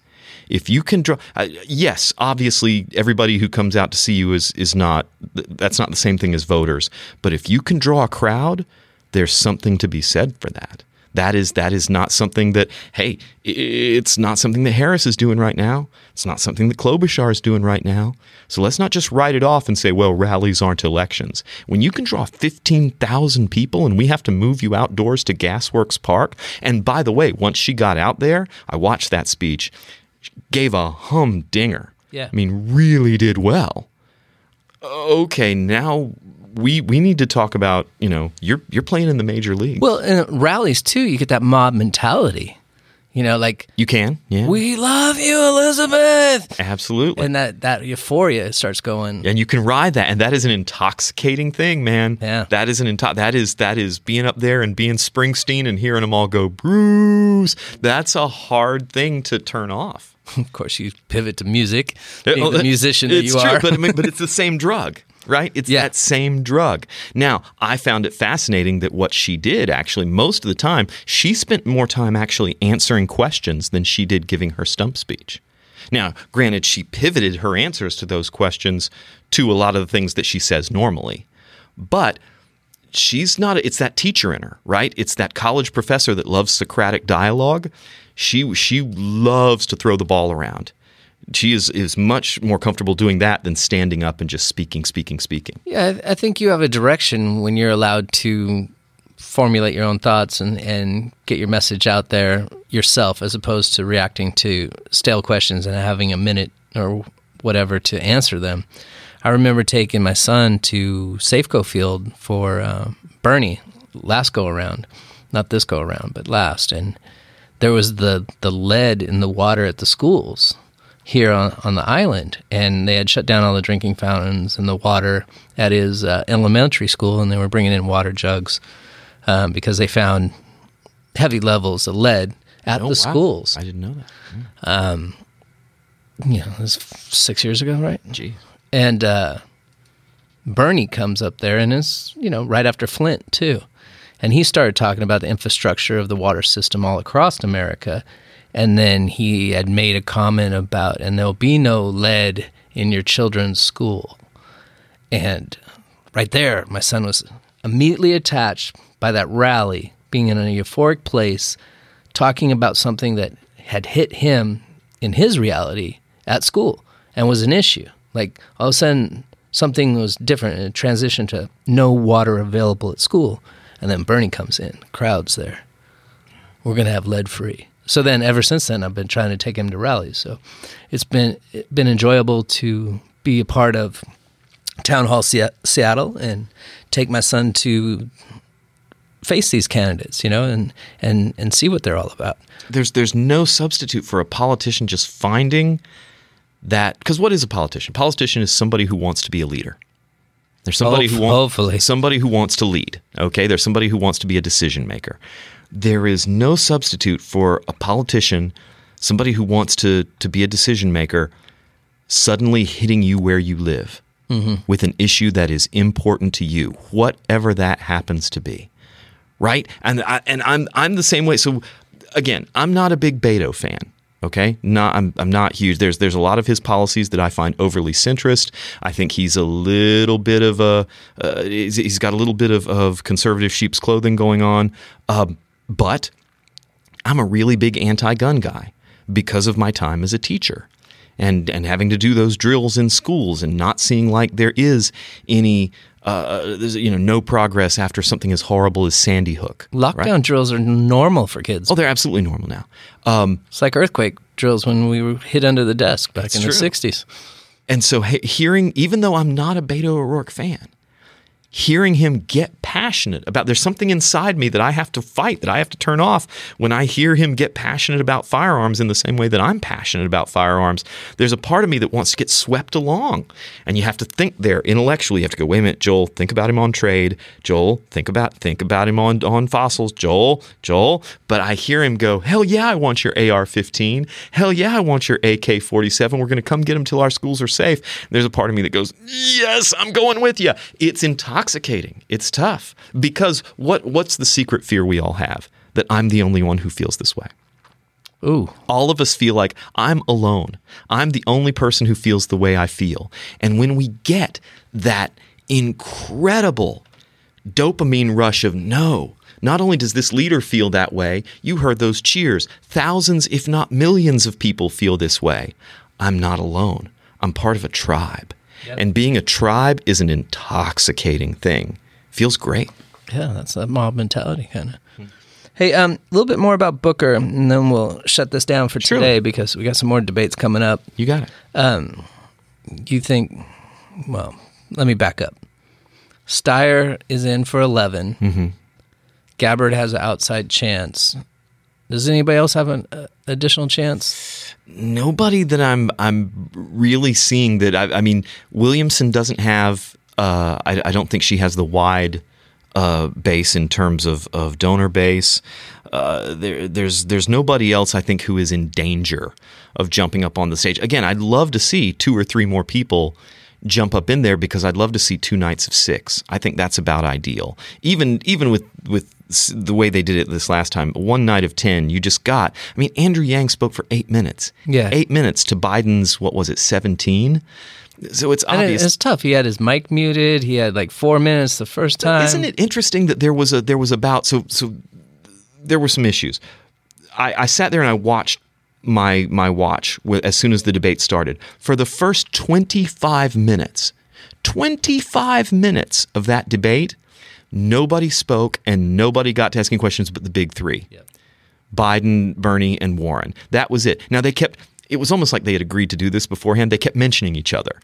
Speaker 3: If you can draw, uh, yes, obviously everybody who comes out to see you is is not. That's not the same thing as voters. But if you can draw a crowd, there's something to be said for that. That is that is not something that hey, it's not something that Harris is doing right now. It's not something that Klobuchar is doing right now. So let's not just write it off and say, well, rallies aren't elections. When you can draw 15,000 people and we have to move you outdoors to Gasworks Park, and by the way, once she got out there, I watched that speech, She gave a humdinger.
Speaker 1: Yeah.
Speaker 3: I mean, really did well okay, now we we need to talk about you know you're you're playing in the major league.
Speaker 1: Well, in rallies too, you get that mob mentality. You know, like
Speaker 3: you can, yeah,
Speaker 1: we love you, Elizabeth,
Speaker 3: absolutely,
Speaker 1: and that that euphoria starts going.
Speaker 3: and you can ride that, and that is an intoxicating thing, man.
Speaker 1: Yeah.
Speaker 3: that is an into- that is that is being up there and being Springsteen and hearing them all go Bruce. That's a hard thing to turn off. [LAUGHS]
Speaker 1: Of course, you pivot to music, being the musician that
Speaker 3: it's
Speaker 1: you
Speaker 3: true,
Speaker 1: are.
Speaker 3: but but [LAUGHS] it's the same drug, right? It's
Speaker 1: Yeah.
Speaker 3: that same drug. Now, I found it fascinating that what she did actually most of the time, she spent more time actually answering questions than she did giving her stump speech. Now, granted, she pivoted her answers to those questions to a lot of the things that she says normally, but she's not it's that teacher in her right it's that college professor that loves socratic dialogue she she loves to throw the ball around she is is much more comfortable doing that than standing up and just speaking speaking speaking
Speaker 1: Yeah, I think you have a direction when you're allowed to formulate your own thoughts and, and get your message out there yourself as opposed to reacting to stale questions and having a minute or whatever to answer them. I remember taking my son to Safeco Field for uh, Bernie last go around, not this go around, but last. And there was the, the lead in the water at the schools here on, on the island, and they had shut down all the drinking fountains and the water at his uh, elementary school, and they were bringing in water jugs um, because they found heavy levels of lead at
Speaker 3: Oh,
Speaker 1: the
Speaker 3: wow.
Speaker 1: schools.
Speaker 3: i didn't know that
Speaker 1: You know, it was six years ago, right?
Speaker 3: Gee.
Speaker 1: And uh, Bernie comes up there, and it's you know right after Flint too, and he started talking about the infrastructure of the water system all across America, and then he had made a comment about, and there'll be no lead in your children's school, and right there, my son was immediately attached by that rally, being in a euphoric place, talking about something that had hit him in his reality at school and was an issue. Like all of a sudden something was different and it transitioned to no water available at school. And then Bernie comes in, crowds there. We're going to have lead free. So then, ever since then, I've been trying to take him to rallies. So it's been been enjoyable to be a part of Town Hall Se- Seattle and take my son to face these candidates, you know, and and and see what they're all about.
Speaker 3: There's there's no substitute for a politician just finding that because what is a politician? A Politician is somebody who wants to be a leader. There's somebody
Speaker 1: Hope-
Speaker 3: who wants
Speaker 1: hopefully.
Speaker 3: somebody who wants to lead. Okay, there's somebody who wants to be a decision maker. There is no substitute for a politician, somebody who wants to to be a decision maker, suddenly hitting you where you live with an issue that is important to you, whatever that happens to be right? And I, and I'm I'm the same way. So again, I'm not a big Beto fan. Okay, not I'm I'm not huge. There's there's a lot of his policies that I find overly centrist. I think he's a little bit of a uh, he's, he's got a little bit of, of conservative sheep's clothing going on. Um, but I'm a really big anti-gun guy because of my time as a teacher and and having to do those drills in schools and not seeing like there is any uh, you know no progress after something as horrible as Sandy Hook.
Speaker 1: Lockdown
Speaker 3: right?
Speaker 1: drills are normal for kids.
Speaker 3: Oh, they're absolutely normal now. Um,
Speaker 1: It's like earthquake drills when we were hid under the desk back in
Speaker 3: true.
Speaker 1: the '60s.
Speaker 3: And so he- hearing, even though I'm not a Beto O'Rourke fan, hearing him get passionate about there's something inside me that I have to fight, that I have to turn off when I hear him get passionate about firearms in the same way that I'm passionate about firearms. There's a part of me that wants to get swept along. And you have to think there intellectually. You have to go, wait a minute, Joel, think about him on trade. Joel, think about think about him on, on fossils. Joel, Joel. But I hear him go, hell yeah, I want your AR-15. Hell yeah, I want your AK-47. We're going to come get them till our schools are safe. There's a part of me that goes, yes, I'm going with you. It's intoxicating. It's tough because what what's the secret fear we all have? That I'm the only one who feels this way.
Speaker 1: Ooh,
Speaker 3: All of us feel like I'm alone. I'm the only person who feels the way I feel. And when we get that incredible dopamine rush of no, not only does this leader feel that way, you heard those cheers. Thousands, if not millions, of people feel this way. I'm not alone. I'm part of a tribe. And being a tribe is an intoxicating thing. Feels great.
Speaker 1: yeah, that's that mob mentality kind of. Hey, um, a little bit more about Booker, and then we'll shut this down for today because we got some more debates coming up.
Speaker 3: You got it.
Speaker 1: You think? Well, let me back up. Steyer is in for 11. Mm-hmm. Gabbard has an outside chance. Does anybody else have an uh, additional chance?
Speaker 3: nobody that I'm I'm really seeing that I, I mean Williamson doesn't have uh, I, I don't think she has the wide uh, base in terms of, of donor base. Uh, there, there's there's nobody else I think who is in danger of jumping up on the stage. Again, I'd love to see two or three more people jump up in there because I'd love to see two nights of six. I think that's about ideal. Even even with with the way they did it this last time, one night of ten, you just got. I mean, Andrew Yang spoke for eight minutes.
Speaker 1: Yeah.
Speaker 3: eight minutes to Biden's what was it, seventeen? So it's
Speaker 1: And
Speaker 3: obvious.
Speaker 1: it's tough. He had his mic muted. He had like four minutes the first time.
Speaker 3: Isn't it interesting that there was a there was about so so there were some issues. I, I sat there and I watched my my watch as soon as the debate started. For the first 25 minutes, 25 minutes of that debate, nobody spoke and nobody got to asking questions but the big three. Biden, Bernie, and Warren. That was it. Now they kept. It was almost like they had agreed to do this beforehand. They kept mentioning each other,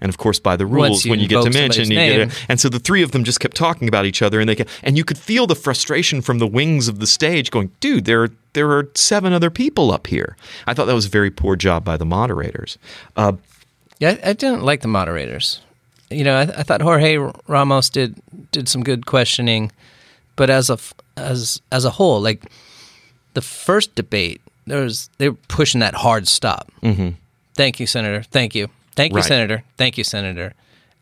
Speaker 3: and of course, by the rules,
Speaker 1: you
Speaker 3: when you get to mention, you get it. And so the three of them just kept talking about each other, and they kept, and you could feel the frustration from the wings of the stage, going, "Dude, there are there are seven other people up here." I thought that was a very poor job by the moderators. Uh,
Speaker 1: Yeah, I didn't like the moderators. You know, I, I thought Jorge Ramos did did some good questioning, but as a f- as as a whole, like the first debate, there was they were pushing that hard stop. Mm-hmm. Thank you, Senator. Thank you. Thank you,
Speaker 3: Right.
Speaker 1: Senator. Thank you, Senator.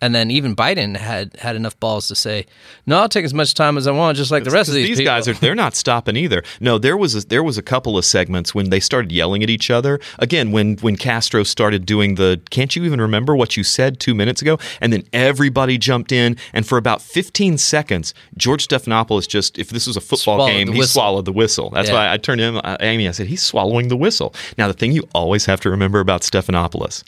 Speaker 1: And then even Biden had had enough balls to say, "No, I'll take as much time as I want, just like the rest of these,
Speaker 3: these guys are they're not stopping either. No, there was a, there was a couple of segments when they started yelling at each other. Again, when when Castro started doing the can't you even remember what you said 2 minutes ago? And then everybody jumped in and for about 15 seconds George Stephanopoulos just if this was a football
Speaker 1: Swallowed
Speaker 3: game, he
Speaker 1: whistle.
Speaker 3: swallowed the whistle. That's
Speaker 1: Yeah.
Speaker 3: why I turned to him uh, Amy I said he's swallowing the whistle. Now the thing you always have to remember about Stephanopoulos,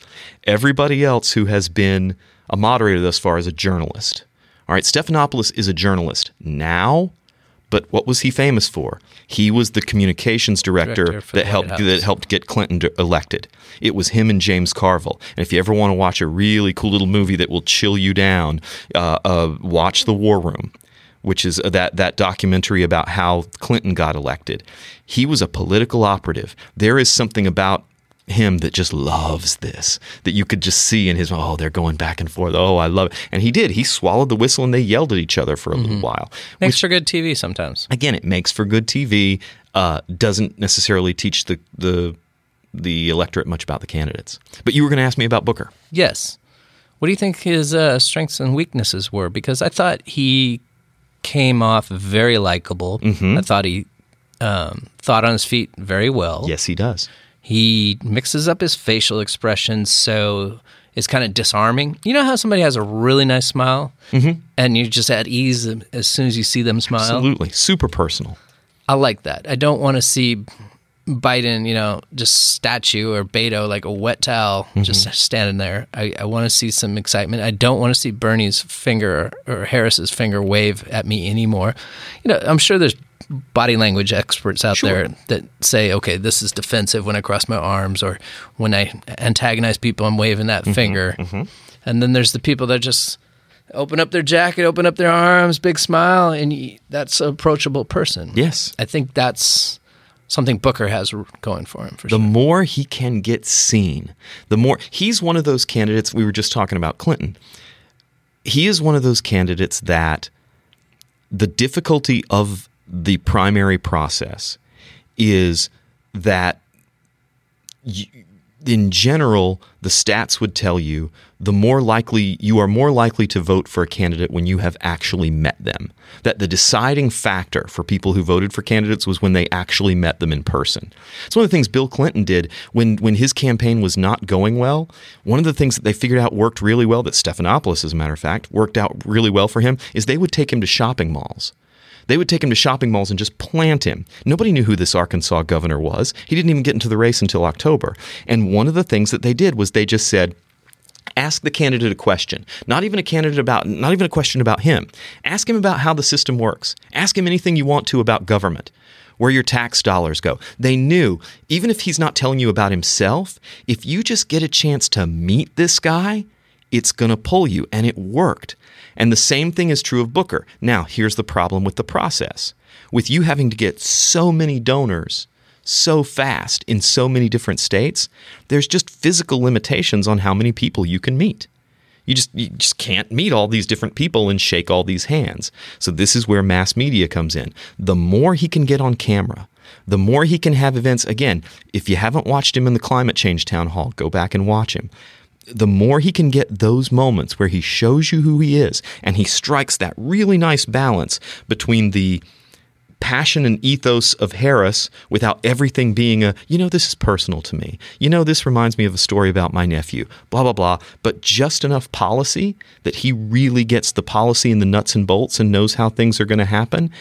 Speaker 3: everybody else who has been a moderator thus far is a journalist. All right, Stephanopoulos is a journalist now, but what was he famous for? He was the communications director,
Speaker 1: Director
Speaker 3: that helped that helped get Clinton to- elected. It was him and James Carville. And if you ever want to watch a really cool little movie that will chill you down, uh, uh, watch The War Room. Which is that that documentary about how Clinton got elected. He was a political operative. There is something about him that just loves this that you could just see in his oh they're going back and forth oh I love it and he did he swallowed the whistle and they yelled at each other for a little while
Speaker 1: makes for good TV sometimes.
Speaker 3: again, it makes for good TV. Uh, doesn't necessarily teach the the the electorate much about the candidates. But you were going to ask me about Booker.
Speaker 1: Yes. What do you think his uh, strengths and weaknesses were? Because I thought he came off very likable.
Speaker 3: Mm-hmm.
Speaker 1: I thought he um, thought on his feet very well.
Speaker 3: Yes, he does.
Speaker 1: He mixes up his facial expressions so it's kind of disarming. You know how somebody has a really nice smile mm-hmm. and you're just at ease as soon as you see them smile?
Speaker 3: Absolutely, super personal.
Speaker 1: I like that. I don't want to see Biden, you know, just statue or Beto like a wet towel mm-hmm. just standing there. I, I want to see some excitement. I don't want to see Bernie's finger or Harris's finger wave at me anymore. You know, I'm sure there's body language experts out there that say, okay, this is defensive when I cross my arms or when I antagonize people, I'm waving that mm-hmm. finger. Mm-hmm. And then there's the people that just open up their jacket, open up their arms, big smile, and that's an approachable person.
Speaker 3: Yes.
Speaker 1: I think that's something Booker has going for him for
Speaker 3: The
Speaker 1: sure.
Speaker 3: more he can get seen, the more he's one of those candidates. We were just talking about Clinton. He is one of those candidates that the difficulty of the primary process is that y- in general, the stats would tell you the more likely you are more likely to vote for a candidate when you have actually met them. That the deciding factor for people who voted for candidates was when they actually met them in person. It's one of the things Bill Clinton did when when his campaign was not going well. One of the things that they figured out worked really well, that Stephanopoulos, as a matter of fact, worked out really well for him, is they would take him to shopping malls. They would take him to shopping malls and just plant him. Nobody knew who this Arkansas governor was. He didn't even get into the race until October. And one of the things that they did was they just said, ask the candidate a question. Not even a candidate about not even a question about him. Ask him about how the system works. Ask him anything you want to about government. Where your tax dollars go. They knew even if he's not telling you about himself if you just get a chance to meet this guy it's going to pull you and it worked. And the same thing is true of booker. Now here's the problem with the process. With you having to get so many donors so fast in so many different states, there's just physical limitations on how many people you can meet. You just you just can't meet all these different people and shake all these hands. So this is where mass media comes in. The more he can get on camera, the more he can have events again, if you haven't watched him in the climate change town hall, go back and watch him. The more he can get those moments where he shows you who he is and he strikes that really nice balance between the passion and ethos of Harris without everything being a, you know, this is personal to me. You know, this reminds me of a story about my nephew, blah, blah, blah. But just enough policy that he really gets the policy and the nuts and bolts and knows how things are going to happen.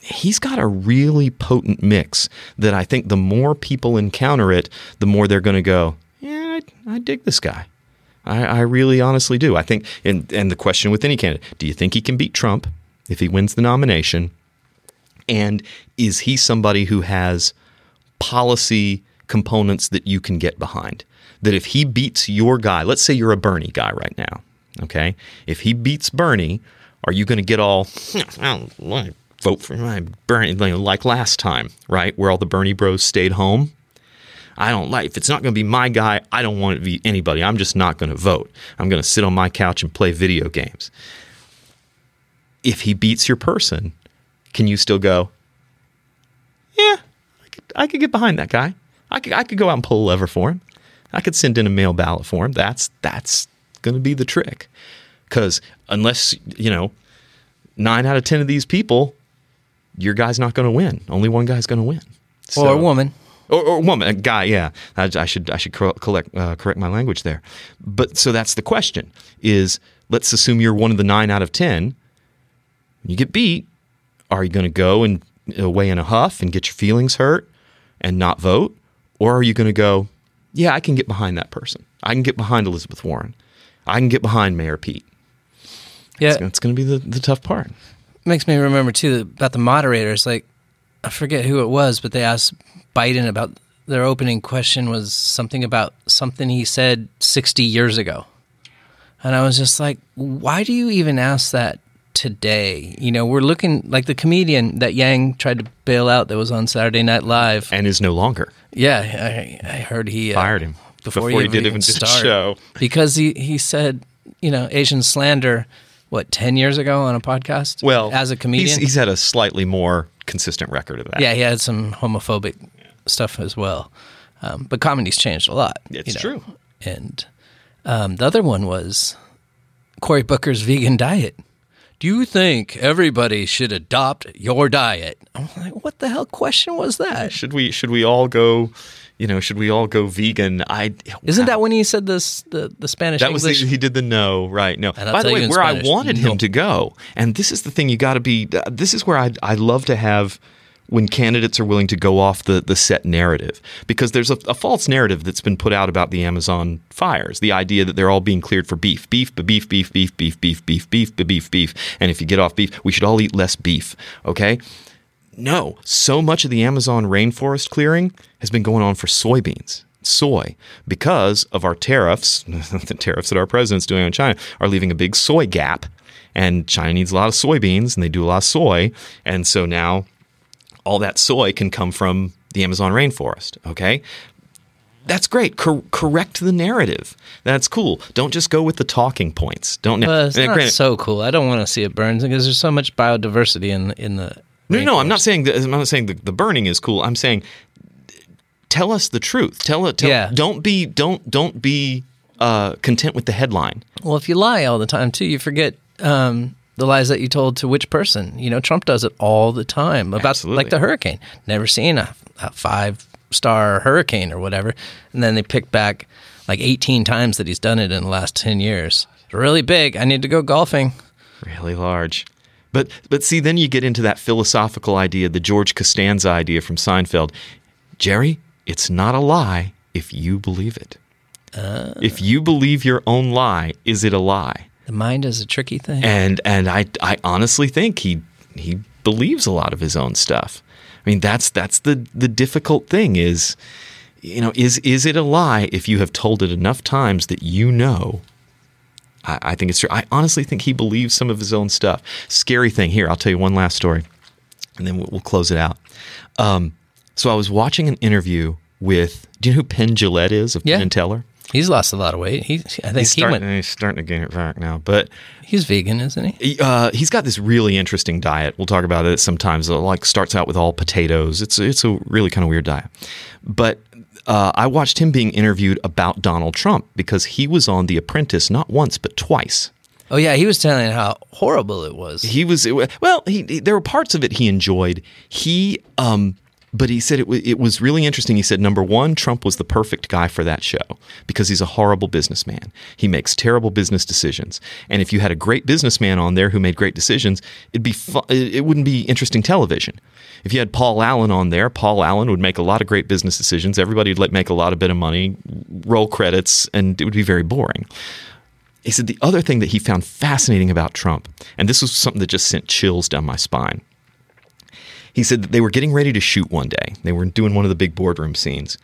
Speaker 3: He's got a really potent mix that I think the more people encounter it, the more they're going to go, yeah, I, I dig this guy. I, I really honestly do. I think, and, and the question with any candidate do you think he can beat Trump if he wins the nomination? And is he somebody who has policy components that you can get behind? That if he beats your guy, let's say you're a Bernie guy right now, okay? If he beats Bernie, are you going to get all, hmm, to vote for my Bernie, like last time, right? Where all the Bernie bros stayed home? I don't like, if it's not going to be my guy, I don't want it to be anybody. I'm just not going to vote. I'm going to sit on my couch and play video games. If he beats your person, can you still go, yeah, I could, I could get behind that guy. I could, I could go out and pull a lever for him. I could send in a mail ballot for him. That's, that's going to be the trick. Because unless, you know, nine out of 10 of these people, your guy's not going to win. Only one guy's going to win.
Speaker 1: or a woman.
Speaker 3: or, or woman, a guy. Yeah, I, I should I should cor- collect, uh, correct my language there. But so that's the question: is let's assume you're one of the nine out of ten. You get beat. Are you going to go and uh, away in a huff and get your feelings hurt and not vote, or are you going to go? Yeah, I can get behind that person. I can get behind Elizabeth Warren. I can get behind Mayor Pete.
Speaker 1: Yeah,
Speaker 3: That's going to be the, the tough part.
Speaker 1: makes me remember too about the moderators. Like, I forget who it was, but they asked Biden about their opening question was something about something he said 60 years ago. And I was just like, why do you even ask that today? You know, we're looking like the comedian that Yang tried to bail out that was on Saturday Night Live.
Speaker 3: And is no longer
Speaker 1: Yeah, I, I heard he uh,
Speaker 3: fired him
Speaker 1: before,
Speaker 3: he,
Speaker 1: he,
Speaker 3: did even
Speaker 1: started.
Speaker 3: show.
Speaker 1: because he he said you know Asian slander what ten years ago on a podcast.
Speaker 3: Well,
Speaker 1: as a comedian,
Speaker 3: he's, he's had a slightly more consistent record of that.
Speaker 1: yeah, he had some homophobic stuff as well. Um, but comedy's changed a lot.
Speaker 3: It's
Speaker 1: you know.
Speaker 3: true.
Speaker 1: And um, the other one was Cory Booker's vegan diet. Do you think everybody should adopt your diet? I'm like, what the hell question was that?
Speaker 3: should we should we all go you know should we all go vegan i
Speaker 1: Isn't that when he said this the, the Spanish
Speaker 3: that was the, he did the no right no
Speaker 1: And
Speaker 3: by the way where
Speaker 1: Spanish,
Speaker 3: i wanted
Speaker 1: no.
Speaker 3: him to go and this is the thing you got to be uh, this is where i i love to have when candidates are willing to go off the, the set narrative because there's a, a false narrative that's been put out about the Amazon fires. The idea that they're all being cleared for beef, beef, beef, beef, beef, beef, beef, beef, beef, beef, beef, and if you get off beef, we should all eat less beef. Okay, no, so much of the Amazon rainforest clearing has been going on for soybeans, soy, because of our tariffs. [LAUGHS] the tariffs that our president's doing on China are leaving a big soy gap, and China needs a lot of soybeans, and they do a lot of soy, and so now all that soy can come from the Amazon rainforest. Okay. That's great. Cor- correct the narrative. That's cool. Don't just go with the talking points. Don't.
Speaker 1: Well, it's not
Speaker 3: granted-
Speaker 1: so cool. I don't want to see it burn because there's so much biodiversity in in the.
Speaker 3: No, no, I'm not saying that, I'm not saying the, the burning is cool. I'm saying tell us the truth. Tell it. Tell,
Speaker 1: Yeah.
Speaker 3: Don't be don't don't be uh, content with the headline.
Speaker 1: Well, if you lie all the time too, you forget um, the lies that you told to which person. You know, Trump does it all the time about
Speaker 3: Absolutely.
Speaker 1: like the hurricane. Never seen a, a five star hurricane or whatever, and then they pick back like 18 times that he's done it in the last 10 years. Really big. I need to go golfing.
Speaker 3: Really large. But but see, then you get into that philosophical idea, the George Costanza idea from Seinfeld. Jerry, it's not a lie if you believe it. Ah. If you believe your own lie, is it a lie?
Speaker 1: The mind is a tricky thing.
Speaker 3: and and I I honestly think he he believes a lot of his own stuff. I mean that's that's the the difficult thing is you know is is it a lie if you have told it enough times that you know I, I think it's true. I honestly think he believes some of his own stuff. Scary thing here. I'll tell you one last story, and then we'll, we'll close it out. Um, so I was watching an interview with. Do you know who Penn Jillette is of
Speaker 1: Yeah.
Speaker 3: Penn and Teller?
Speaker 1: He's lost a lot of weight. He, I think
Speaker 3: He's
Speaker 1: he
Speaker 3: starting,
Speaker 1: went.
Speaker 3: he's starting to gain it back now, but
Speaker 1: He's vegan, isn't he?
Speaker 3: uh, he's got this really interesting diet. We'll talk about it sometimes. It like starts out with all potatoes. It's it's a really kind of weird diet. But uh, I watched him being interviewed about Donald Trump because he was on The Apprentice not once but twice.
Speaker 1: Oh yeah, he was telling how horrible it was.
Speaker 3: He was well. He, he- there were parts of it he enjoyed. He um, but he said it was it was really interesting. He said number one, Trump was the perfect guy for that show because he's a horrible businessman. He makes terrible business decisions, and if you had a great businessman on there who made great decisions, it'd be fu- it wouldn't be interesting television. If you had Paul Allen on there, Paul Allen would make a lot of great business decisions. Everybody would make a lot of bit of money, roll credits, and it would be very boring. He said the other thing that he found fascinating about Trump, and this was something that just sent chills down my spine. He said that they were getting ready to shoot one day. They were doing one of the big boardroom scenes.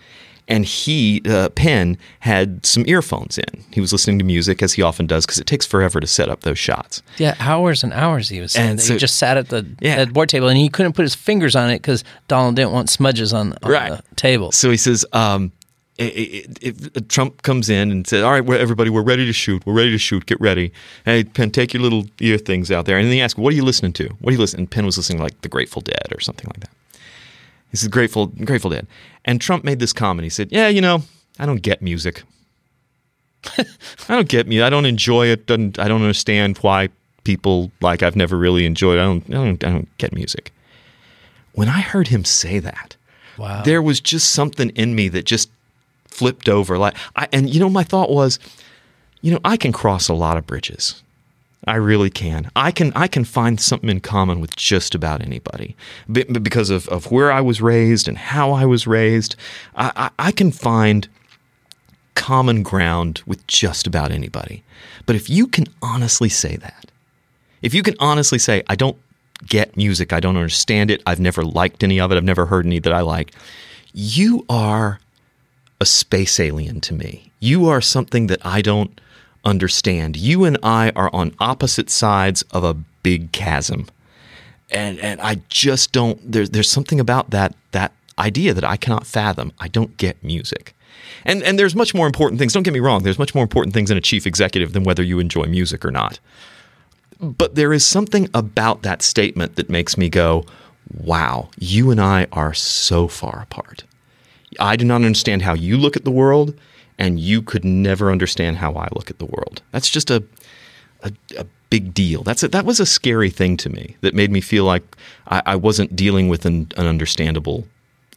Speaker 3: And he, uh, Penn, had some earphones in. He was listening to music, as he often does, because it takes forever to set up those shots.
Speaker 1: Yeah, hours and hours he was saying.
Speaker 3: And
Speaker 1: that
Speaker 3: so-
Speaker 1: he just sat at the
Speaker 3: Yeah.
Speaker 1: at the board table and he couldn't put his fingers on it because Donald didn't want smudges on, on
Speaker 3: Right.
Speaker 1: the table.
Speaker 3: So he says, um, if uh, Trump comes in and says, "All right, we're, everybody, we're ready to shoot. We're ready to shoot. Get ready." Hey, Penn, take your little ear things out there. And then he asked, "What are you listening to? What are you listening?" And Penn was listening to, like the Grateful Dead or something like that. He said, "Grateful, Grateful Dead." And Trump made this comment. He said, "Yeah, you know, I don't get music." [LAUGHS] I don't get me. I don't enjoy it. Doesn't I don't understand why people like I've never really enjoyed. It. I don't. I don't. I don't get music. When I heard him say that,
Speaker 1: Wow.
Speaker 3: there was just something in me that just flipped over. Like I and you know my thought was, you know, I can cross a lot of bridges. I really can. I can I can find something in common with just about anybody Be- because of, of where I was raised and how I was raised. I, I, I can find common ground with just about anybody. But if you can honestly say that, if you can honestly say, I don't get music, I don't understand it, I've never liked any of it, I've never heard any that I like, you are a space alien to me. You are something that I don't understand. You and I are on opposite sides of a big chasm. And and I just don't there's there's something about that that idea that I cannot fathom. I don't get music. And and there's much more important things. Don't get me wrong. There's much more important things in a chief executive than whether you enjoy music or not. But there is something about that statement that makes me go, "Wow, you and I are so far apart." I do not understand how you look at the world, and you could never understand how I look at the world. That's just a a, a big deal. That's a, that was a scary thing to me that made me feel like I, I wasn't dealing with an, an understandable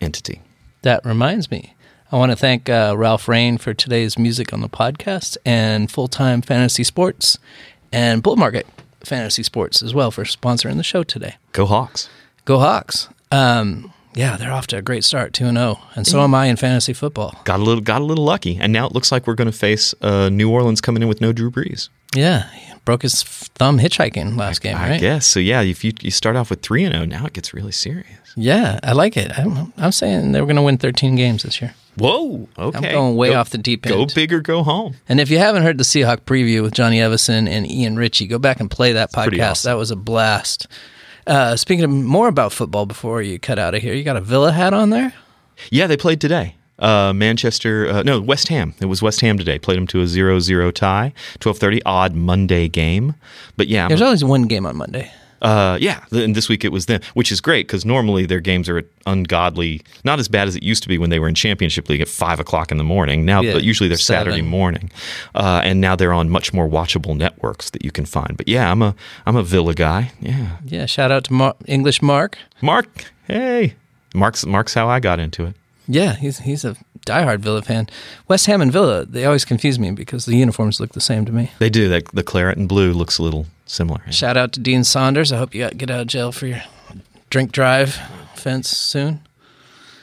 Speaker 3: entity.
Speaker 1: That reminds me. I want to thank uh, Ralph Reign for today's music on the podcast and Full Time Fantasy Sports and Bull Market Fantasy Sports as well for sponsoring the show today.
Speaker 3: Go Hawks!
Speaker 1: Go Hawks. Um, yeah, they're off to a great start, 2 0. And so am I in fantasy football.
Speaker 3: Got a little got a little lucky, and now it looks like we're going to face uh, New Orleans coming in with no Drew Brees.
Speaker 1: Yeah, broke his thumb hitchhiking last game,
Speaker 3: I guess so. Yeah, if you you start off with three and zero, now it gets really serious.
Speaker 1: Yeah, I like it. I'm, I'm saying they're going to win 13 games this year.
Speaker 3: Whoa! Okay, I'm
Speaker 1: going way
Speaker 3: Go-
Speaker 1: off the deep end.
Speaker 3: Go big or go home.
Speaker 1: And if you haven't heard the Seahawk preview with Johnny Evison and Ian Ritchie, go back and play that
Speaker 3: pretty
Speaker 1: podcast.
Speaker 3: awesome.
Speaker 1: That was a blast. Uh, speaking of more about football before you cut out of here, you got a Villa hat on there?
Speaker 3: Yeah, they played today. Uh, Manchester, uh, no, West Ham. It was West Ham today. Played them to a 0-0 tie. Twelve thirty, odd Monday game. But yeah, I'm
Speaker 1: There's
Speaker 3: a-
Speaker 1: always one game on Monday.
Speaker 3: Uh, yeah. And this week it was them, which is great because normally their games are ungodly, not as bad as it used to be when they were in Championship League at five o'clock in the morning. Now,
Speaker 1: Yeah,
Speaker 3: but usually they're Saturday morning, uh, and now they're on much more watchable networks that you can find. But yeah, I'm a I'm a Villa guy. Yeah,
Speaker 1: Yeah, shout out to Mar- English Mark.
Speaker 3: Mark. Hey, Mark's Mark's how I got into it.
Speaker 1: Yeah, he's he's a diehard Villa fan. West Ham and Villa, they always confuse me because the uniforms look the same to me.
Speaker 3: They do. That the claret and blue looks a little similar.
Speaker 1: Shout out to Dean Saunders. I hope you get out of jail for your drink drive offense soon.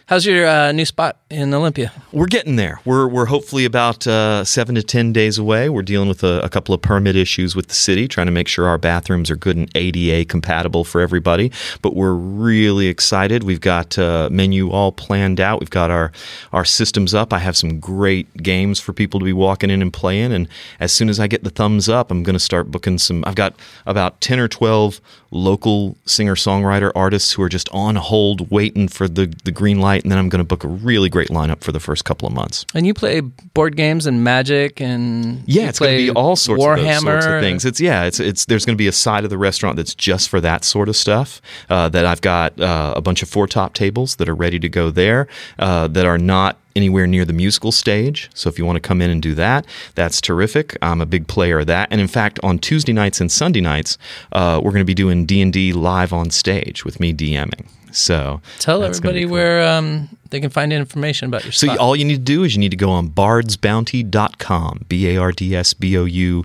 Speaker 1: How's your uh, new spot in Olympia?
Speaker 3: We're getting there. We're we're hopefully about uh, seven to ten days away. We're dealing with a, a couple of permit issues with the city, trying to make sure our bathrooms are good and ADA compatible for everybody. But we're really excited. We've got uh, menu all planned out. We've got our our systems up. I have some great games for people to be walking in and playing. And as soon as I get the thumbs up, I'm going to start booking some. I've got about ten or twelve local singer songwriter artists who are just on hold, waiting for the the green light, and then I'm going to book a really great lineup for the first couple of months.
Speaker 1: And you play board games and Magic and
Speaker 3: Yeah, it's going to be all sorts
Speaker 1: Warhammer.
Speaker 3: of sorts of things. It's yeah, it's it's there's going to be a side of the restaurant that's just for that sort of stuff. Uh, that I've got uh, a bunch of four top tables that are ready to go there uh, that are not anywhere near the musical stage. So if you want to come in and do that, that's terrific. I'm a big player of that. And in fact, on Tuesday nights and Sunday nights, uh, we're going to be doing D and D live on stage with me DMing. So
Speaker 1: Tell
Speaker 3: that's gonna be
Speaker 1: everybody
Speaker 3: cool.
Speaker 1: where um, they can find information about your
Speaker 3: So
Speaker 1: spot.
Speaker 3: all you need to do is you need to go on bardsbounty.com, B A R D S B O U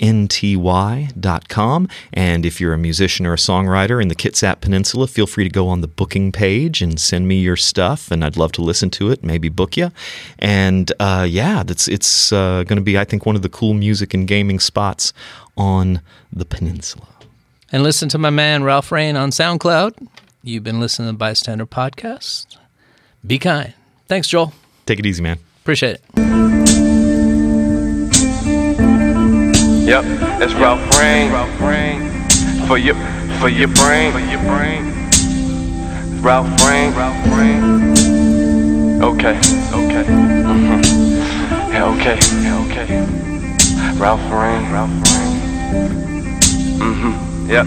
Speaker 3: N T Y.com. And if you're a musician or a songwriter in the Kitsap Peninsula, feel free to go on the booking page and send me your stuff. And I'd love to listen to it, maybe book you. And uh, yeah, that's it's uh, going to be, I think, one of the cool music and gaming spots on the peninsula.
Speaker 1: and listen to my man Ralph Reign on SoundCloud. You've been listening to the B.I.STANDER Podcast. Be kind. Thanks, Joel.
Speaker 3: Take it easy, man.
Speaker 1: Appreciate it.
Speaker 4: Yep, it's Ralph Reign. For your for your brain. For your brain. Ralph Reign. Ralph Reign. Okay, okay. Mhm. Yeah, okay, yeah, okay. Ralph Reign. Ralph Reign. Mhm. Yep.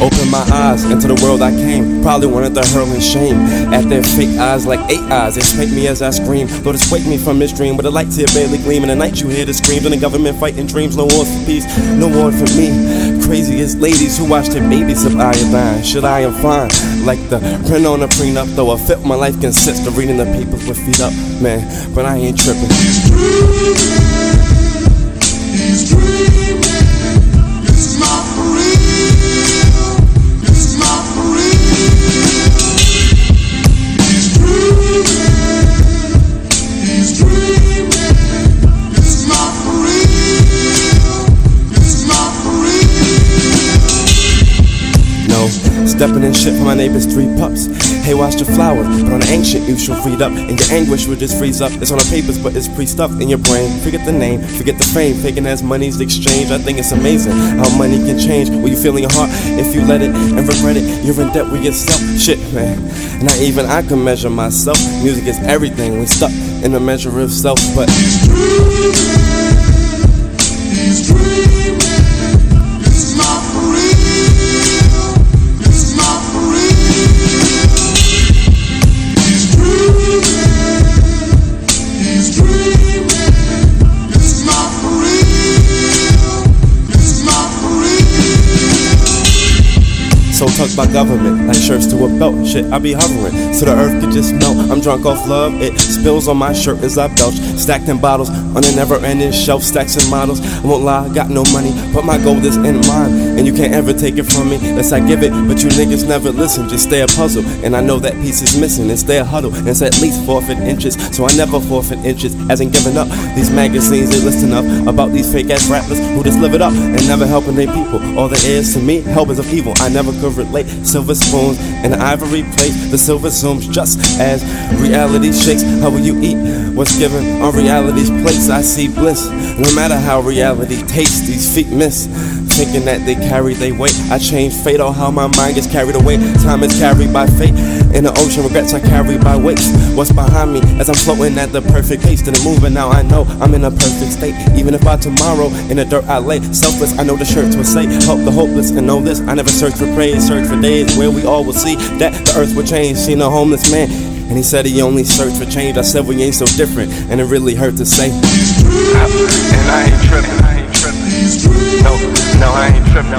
Speaker 4: not my eyes into the
Speaker 5: world I came. Probably wanted to hurl in shame at their fake eyes like eight eyes. They spank me as I scream. Lord, it's wake me from this dream. But the lights here barely gleam. In the night you hear the screams. And the government fighting dreams. No war for peace, no war for me. Craziest ladies who watch their babies of iodine. Should I am fine. Like the print on a prenup. Though I felt my life consists of reading the papers with feet up. Man, but I ain't tripping. Stepping in shit for my neighbor's three pups. Hey, watch the flowers, but on the ancient you freed up, and your anguish will just freeze up. It's on the papers, but it's pre-stuffed in your brain. Forget the name, forget the fame, faking as money's exchange. I think it's amazing how money can change what you feel in your heart. If you let it and regret it, you're in debt with yourself. Shit, man. Not even I can measure myself. Music is everything. We stuck in the measure of self, but
Speaker 6: He's dreaming. It's
Speaker 5: tucked by government, like shirts to a belt. Shit, I be hovering, so the earth could just melt. I'm drunk off love, it spills on my shirt as I belch. Stacked in bottles on a never ending shelf, stacks and models. I won't lie, I got no money, but my gold is in mine. And you can't ever take it from me, unless I give it. But you niggas never listen, just stay a puzzle. And I know that piece is missing, and stay a huddle. And it's at least forfeit inches, so I never forfeit inches. As in giving up, these magazines they listen up about these fake ass rappers who just live it up and never helping their people. All there is to me, helpers of evil. I never could relate. Silver spoons in an ivory plate, the silver zooms just as reality shakes. How will you eat what's given on reality's plates? I see bliss. No matter how reality tastes, these feet miss. Thinking that they carry their weight. I change fate on how my mind gets carried away. Time is carried by fate. In the ocean, regrets are carried by weights. What's behind me as I'm floating at the perfect pace? Then moving now, I know I'm in a perfect state. Even if by tomorrow in the dirt I lay, selfless, I know the shirts will say, help the hopeless. And know this, I never search for praise, search for days where we all will see that the earth will change. Seen a homeless man. And he said he only searched for change. I said we ain't so different, and it really hurt to say.
Speaker 4: And I ain't tripping, No, no, I ain't tripping. No,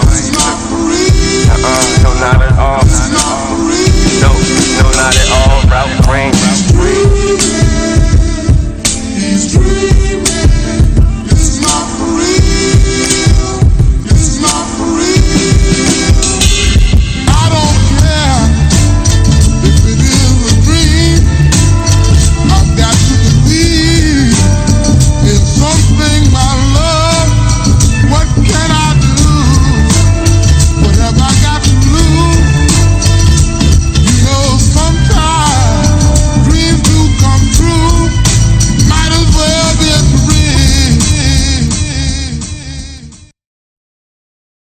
Speaker 4: Uh-uh, no, not at all. No, no, not at all. Route rain. He's free.